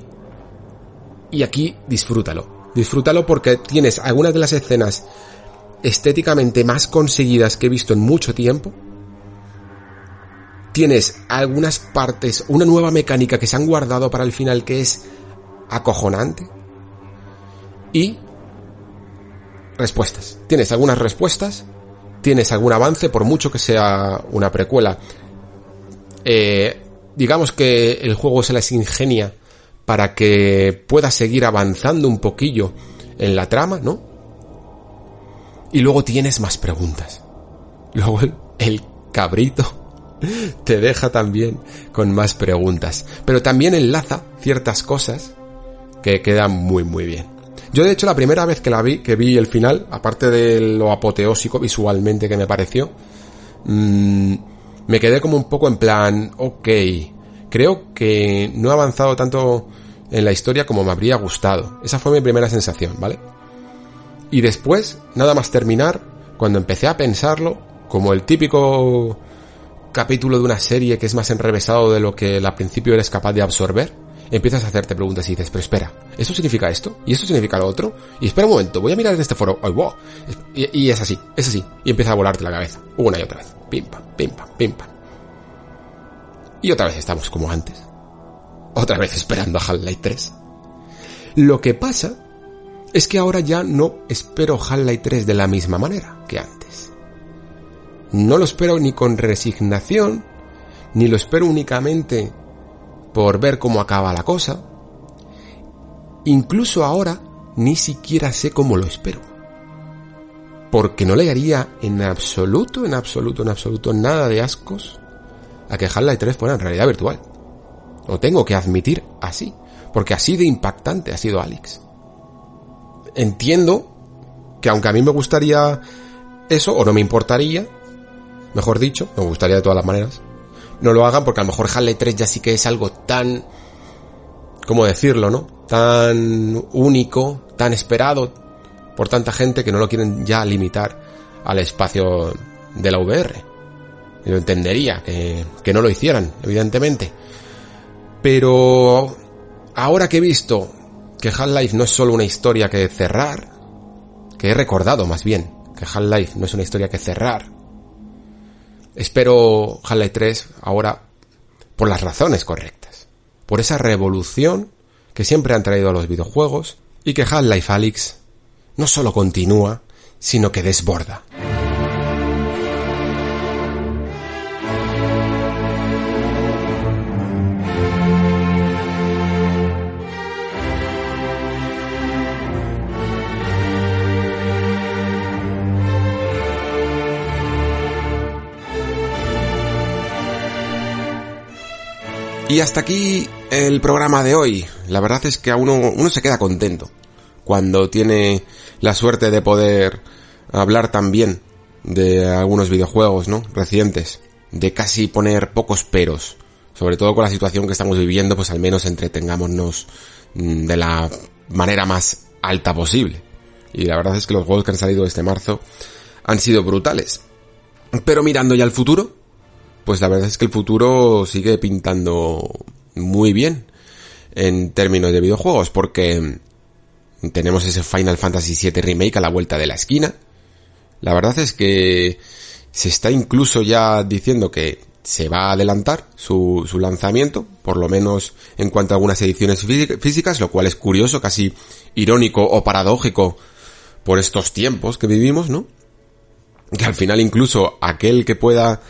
Y aquí disfrútalo. Disfrútalo porque tienes algunas de las escenas estéticamente más conseguidas que he visto en mucho tiempo. Tienes algunas partes, una nueva mecánica que se han guardado para el final que es acojonante. Y respuestas. Tienes algunas respuestas, tienes algún avance, por mucho que sea una precuela. Eh, digamos que el juego se las ingenia para que pueda seguir avanzando un poquillo en la trama, ¿no? Y luego tienes más preguntas. Luego el, cabrito te deja también con más preguntas. Pero también enlaza ciertas cosas que quedan muy muy bien. Yo de hecho la primera vez que la vi, que vi el final, aparte de lo apoteósico visualmente que me pareció, mmm, me quedé como un poco en plan, ok, creo que no he avanzado tanto en la historia como me habría gustado. Esa fue mi primera sensación, ¿vale? Y después, nada más terminar, cuando empecé a pensarlo, como el típico capítulo de una serie que es más enrevesado de lo que al principio eres capaz de absorber, empiezas a hacerte preguntas y dices, pero espera, ¿esto significa esto? ¿Y esto significa lo otro? Y espera un momento, voy a mirar en este foro. ¡Ay, wow! y, y, es así, es así. Y empieza a volarte la cabeza, una y otra vez. Pim, pam, pim, pam, pim, pam. Y otra vez estamos como antes. Otra vez esperando a Half-Life 3. Lo que pasa es que ahora ya no espero Half-Life 3 de la misma manera que antes. No lo espero ni con resignación, ni lo espero únicamente por ver cómo acaba la cosa. Incluso ahora ni siquiera sé cómo lo espero. Porque no le haría en absoluto, en absoluto, en absoluto nada de ascos a que Half-Life 3 fuera en realidad virtual. Lo tengo que admitir así, porque así de impactante ha sido Alex entiendo que aunque a mí me gustaría eso, o no me importaría, mejor dicho, me gustaría de todas las maneras, no lo hagan porque a lo mejor Halo 3 ya sí que es algo tan, ¿cómo decirlo, no? Tan único, tan esperado por tanta gente que no lo quieren ya limitar al espacio de la VR. Yo entendería que, que no lo hicieran, evidentemente. Pero ahora que he visto que Half-Life no es solo una historia que cerrar, que he recordado más bien, que Half-Life no es una historia que cerrar. Espero Half-Life 3 ahora por las razones correctas, por esa revolución que siempre han traído a los videojuegos y que Half-Life Alyx no solo continúa, sino que desborda. Y hasta aquí el programa de hoy. La verdad es que a uno, uno se queda contento cuando tiene la suerte de poder hablar también de algunos videojuegos, ¿no? Recientes. De casi poner pocos peros. Sobre todo con la situación que estamos viviendo, pues al menos entretengámonos mm, de la manera más alta posible. Y la verdad es que los juegos que han salido este marzo han sido brutales. Pero mirando ya al futuro, pues la verdad es que el futuro sigue pintando muy bien en términos de videojuegos, porque tenemos ese Final Fantasy VII Remake a la vuelta de la esquina. La verdad es que se está incluso ya diciendo que se va a adelantar su, su lanzamiento, por lo menos en cuanto a algunas ediciones físicas, lo cual es curioso, casi irónico o paradójico por estos tiempos que vivimos, ¿no? Que al final incluso aquel que pueda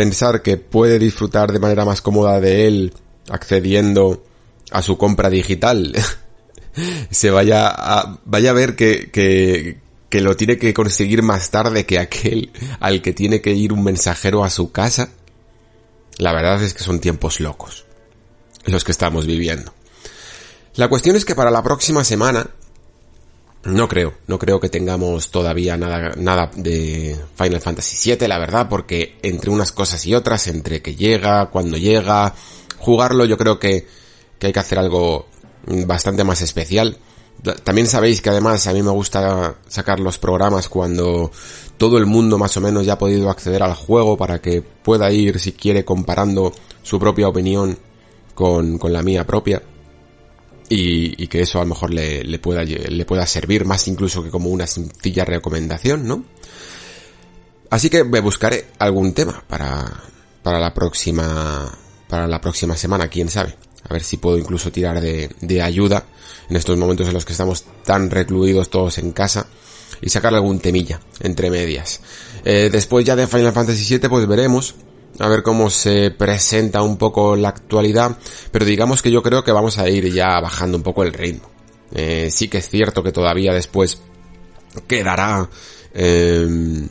pensar que puede disfrutar de manera más cómoda de él accediendo a su compra digital se vaya a, vaya a ver que, que, que lo tiene que conseguir más tarde que aquel al que tiene que ir un mensajero a su casa. La verdad es que son tiempos locos. los que estamos viviendo. La cuestión es que para la próxima semana no creo, no creo que tengamos todavía nada, nada de Final Fantasy VII, la verdad, porque entre unas cosas y otras, entre que llega, cuando llega, jugarlo, yo creo que, que hay que hacer algo bastante más especial. También sabéis que además a mí me gusta sacar los programas cuando todo el mundo más o menos ya ha podido acceder al juego para que pueda ir, si quiere, comparando su propia opinión con, con la mía propia. Y, que eso a lo mejor le, le, pueda, le pueda servir más incluso que como una sencilla recomendación, ¿no? Así que me buscaré algún tema para, para la próxima, para la próxima semana, quién sabe. A ver si puedo incluso tirar de, de ayuda en estos momentos en los que estamos tan recluidos todos en casa y sacar algún temilla entre medias. Eh, después ya de Final Fantasy VII pues veremos a ver cómo se presenta un poco la actualidad, pero digamos que yo creo que vamos a ir ya bajando un poco el ritmo. Eh, sí que es cierto que todavía después quedará eh,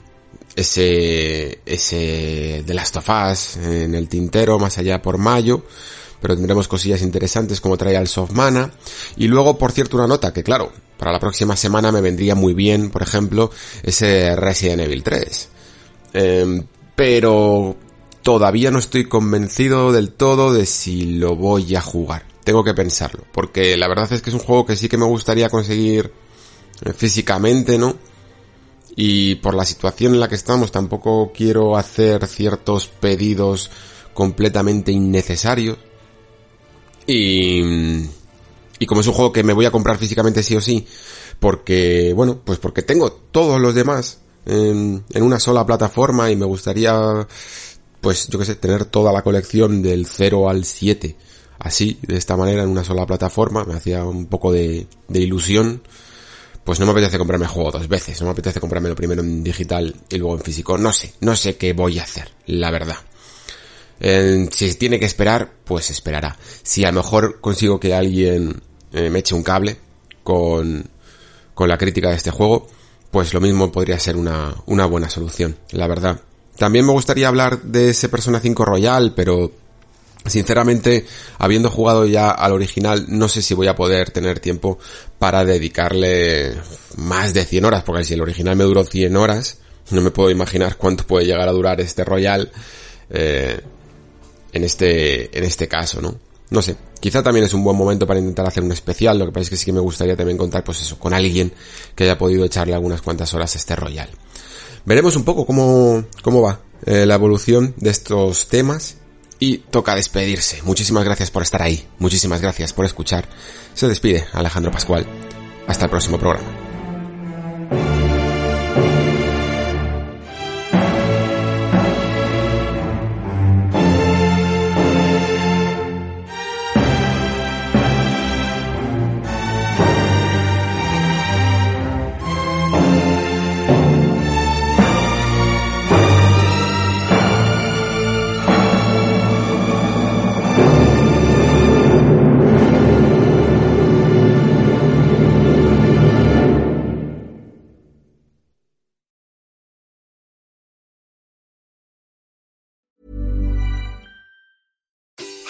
ese ese de Last of Us en el tintero más allá por mayo, pero tendremos cosillas interesantes como trae al Soft Mana y luego por cierto una nota que claro, para la próxima semana me vendría muy bien, por ejemplo, ese Resident Evil 3. Eh, pero todavía no estoy convencido del todo de si lo voy a jugar. Tengo que pensarlo, porque la verdad es que es un juego que sí que me gustaría conseguir eh, físicamente, ¿no? Y por la situación en la que estamos tampoco quiero hacer ciertos pedidos completamente innecesarios. Y, y como es un juego que me voy a comprar físicamente sí o sí, porque, bueno, pues porque tengo todos los demás en, en una sola plataforma y me gustaría pues yo que sé, tener toda la colección del 0 al 7 así, de esta manera, en una sola plataforma, me hacía un poco de, de ilusión. Pues no me apetece comprarme el juego dos veces, no me apetece comprarme lo primero en digital y luego en físico. No sé, no sé qué voy a hacer, la verdad. Eh, si tiene que esperar, pues esperará. Si a lo mejor consigo que alguien eh, me eche un cable con, con la crítica de este juego, pues lo mismo podría ser una, una buena solución, la verdad. También me gustaría hablar de ese Persona 5 Royal, pero sinceramente, habiendo jugado ya al original, no sé si voy a poder tener tiempo para dedicarle más de 100 horas, porque si el original me duró 100 horas, no me puedo imaginar cuánto puede llegar a durar este Royal eh, en este en este caso, ¿no? No sé, quizá también es un buen momento para intentar hacer un especial, lo que pasa es que sí que me gustaría también contar pues eso, con alguien que haya podido echarle algunas cuantas horas a este Royal veremos un poco cómo, cómo va eh, la evolución de estos temas y toca despedirse. Muchísimas gracias por estar ahí, muchísimas gracias por escuchar. Se despide Alejandro Pascual. Hasta el próximo programa.